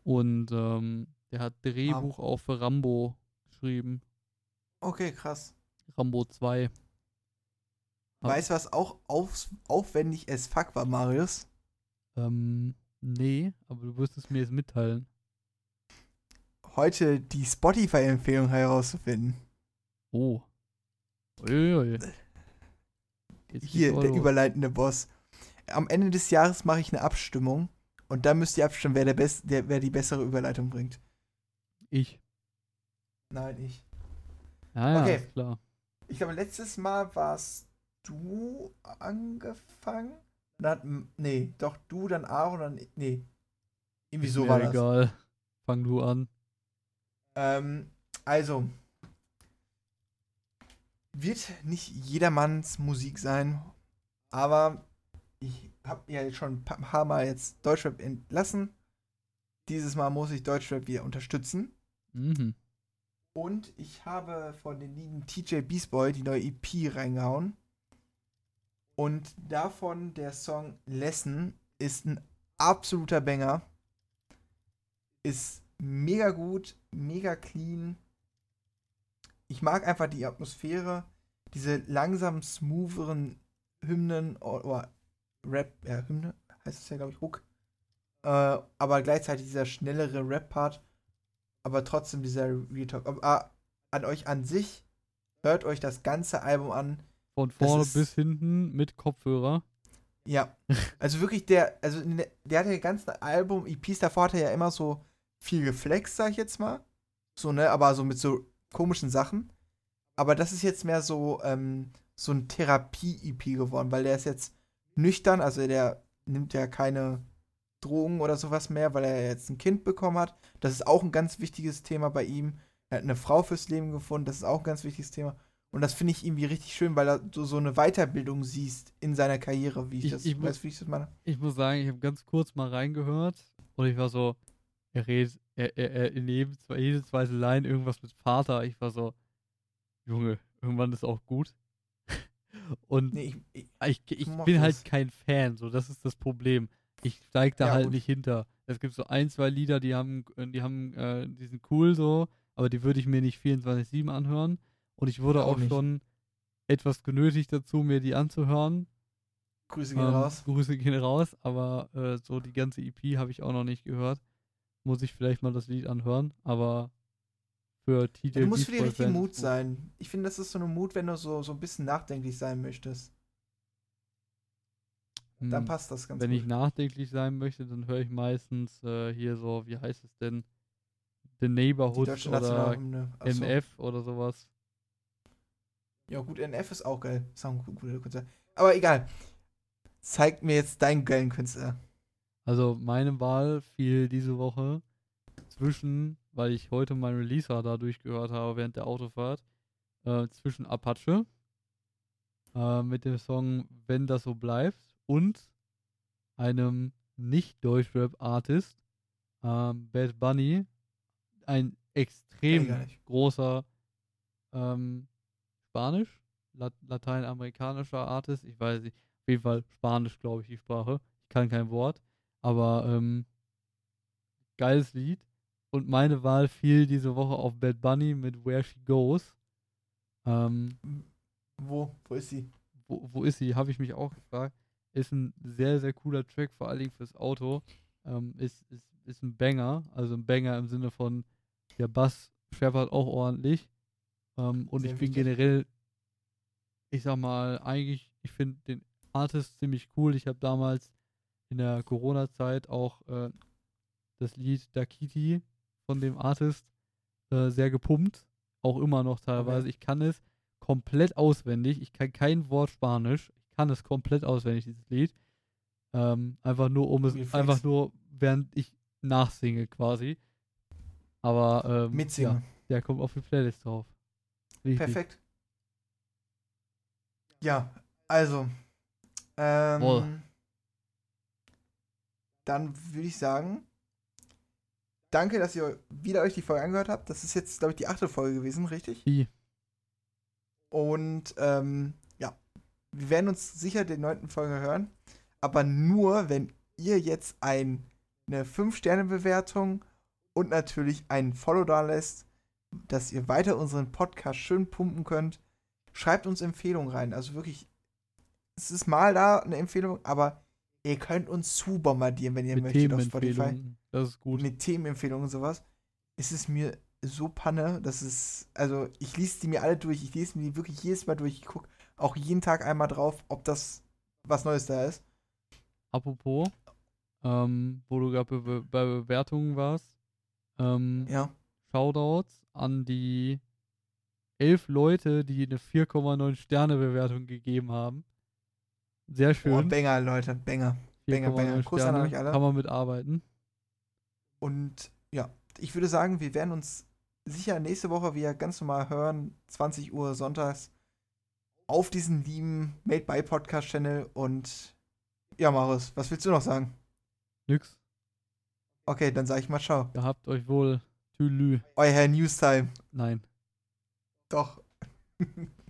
Und ähm, der hat Drehbuch auch für Rambo geschrieben. Okay, krass. Rambo 2. Ah. Weißt du, was auch auf, aufwendig as fuck war, Marius? Ähm, nee, aber du wirst es mir jetzt mitteilen. Heute die Spotify-Empfehlung herauszufinden. Oh. Uiui. Jetzt Hier, der überleitende Boss. Am Ende des Jahres mache ich eine Abstimmung und dann müsst ihr abstimmen, wer, der Best, der, wer die bessere Überleitung bringt. Ich. Nein, ich. Ja, ja, Okay. klar. Ich glaube, letztes Mal warst du angefangen. Dann, nee, doch du, dann Aaron, dann. Nee. Irgendwie so war das. egal. Fang du an. Ähm, also. Wird nicht jedermanns Musik sein, aber ich habe ja jetzt schon ein pa- paar Mal jetzt Deutschrap entlassen. Dieses Mal muss ich Deutschrap wieder unterstützen. Mhm. Und ich habe von den lieben TJ Beast Boy die neue EP reingehauen. Und davon der Song Lesson ist ein absoluter Banger. Ist mega gut, mega clean. Ich mag einfach die Atmosphäre, diese langsam smootheren Hymnen oder Rap, ja, Hymne heißt es ja, glaube ich, Hook. Äh, aber gleichzeitig dieser schnellere Rap-Part aber trotzdem dieser Real Talk. Aber, ah, an euch an sich, hört euch das ganze Album an. Von vorne ist- bis hinten mit Kopfhörer. Ja. Also wirklich, der, also der, der hat ja ganzen Album, EPs davor hat er ja immer so viel geflext, sag ich jetzt mal. So, ne, aber so mit so komischen Sachen. Aber das ist jetzt mehr so, ähm, so ein Therapie-EP geworden, weil der ist jetzt nüchtern, also der nimmt ja keine Drogen oder sowas mehr, weil er jetzt ein Kind bekommen hat. Das ist auch ein ganz wichtiges Thema bei ihm. Er hat eine Frau fürs Leben gefunden, das ist auch ein ganz wichtiges Thema. Und das finde ich irgendwie richtig schön, weil du so eine Weiterbildung siehst in seiner Karriere, wie ich, Ich- das, ich du, wie ich das meine? Ich muss sagen, ich habe ganz kurz mal reingehört und ich war so, er redet, er, er, er in jedem, jede zweite Line irgendwas mit Vater. Ich war so, Junge, irgendwann ist auch gut. Und Nee, ich, ich, ich, ich bin halt kein Fan, so das ist das Problem. Ich steig da Ja, halt gut. nicht hinter. Es gibt so ein, zwei Lieder, die haben, äh, die haben, äh, die sind cool so, aber die würde ich mir nicht 24-7 anhören. Und ich wurde Auch auch, schon etwas genötigt dazu, mir die anzuhören. Grüße gehen Ähm, raus. Grüße gehen raus, aber äh, so die ganze EP habe ich auch noch nicht gehört. Muss ich vielleicht mal das Lied anhören, aber für TJ Du musst für die Boy richtige Fans Mut sein. Ich finde, das ist so eine Mut, wenn du so, so ein bisschen nachdenklich sein möchtest. Dann Hm, passt das ganz Wenn gut. ich nachdenklich sein möchte, dann höre ich meistens äh, hier so, wie heißt es denn? The Neighborhood oder so. NF oder sowas. Ja, gut, NF ist auch geil. Ist auch ein gu- guter Künstler. Aber egal. Zeig mir jetzt deinen geilen Künstler. Also meine Wahl fiel diese Woche zwischen, weil ich heute meinen Releaser da durchgehört habe während der Autofahrt, äh, zwischen Apache äh, mit dem Song Wenn das so bleibt und einem Nicht-Deutschrap-Artist, ähm, Bad Bunny, ein extrem großer ähm, Spanisch? Lat lateinamerikanischer Artist. Ich weiß nicht. Auf jeden Fall Spanisch, glaube ich, die Sprache. Ich kann kein Wort. Aber ähm, geiles Lied. Und meine Wahl fiel diese Woche auf Bad Bunny mit Where She Goes. Ähm, Wo? Wo ist sie? wo, wo ist sie? Habe ich mich auch gefragt. Ist ein sehr, sehr cooler Track, vor allen Dingen fürs Auto. Ähm, ist, ist, ist ein Banger. Also ein Banger im Sinne von, der Bass scheppert auch ordentlich. Ähm, und Sehr ich bin generell, ich sag mal, eigentlich, ich finde den Artist ziemlich cool. Ich habe damals in der Corona-Zeit auch äh, das Lied Dakiti von dem Artist äh, sehr gepumpt. Auch immer noch teilweise. Okay. Ich kann es komplett auswendig. Ich kann kein Wort Spanisch. Ich kann es komplett auswendig, dieses Lied. Ähm, einfach nur, um es, einfach nur, während ich nachsinge quasi. Aber ähm, Mitsingen. Ja, der kommt auf die Playlist drauf. Richtig. Perfekt. Ja, also. Ähm, dann würde ich sagen, danke, dass ihr wieder euch die Folge angehört habt. Das ist jetzt, glaube ich, die achte Folge gewesen, richtig? Die. Und ähm, ja, wir werden uns sicher den neunten Folge hören. Aber nur, wenn ihr jetzt ein, eine 5-Sterne-Bewertung und natürlich ein Follow da lässt, dass ihr weiter unseren Podcast schön pumpen könnt. Schreibt uns Empfehlungen rein. Also wirklich, es ist mal da eine Empfehlung, aber ihr könnt uns zu bombardieren, wenn ihr Mit möchtet auf Spotify. Das ist gut. mit Themenempfehlungen und sowas, ist es mir so Panne, dass es, also ich lese die mir alle durch, ich lese mir die wirklich jedes Mal durch, ich gucke auch jeden Tag einmal drauf, ob das was Neues da ist. Apropos, ähm, wo du gerade be bei Bewertungen warst, ähm, Ja. Shoutouts an die elf Leute, die eine 4,9 Sterne Bewertung gegeben haben. Sehr Oh, schön. Banger, Leute, Banger. Banger, 4,9 Banger. Kuss an euch alle. Kann man mitarbeiten. Und ja, ich würde sagen, wir werden uns sicher nächste Woche wieder ganz normal hören, 20 Uhr sonntags, auf diesen lieben Made by Podcast Channel. Und ja, Marius, was willst du noch sagen? Nix. Okay, dann sage ich mal ciao. Gehabt euch wohl. Tülü. Euer Herr Newstime. Nein. Doch.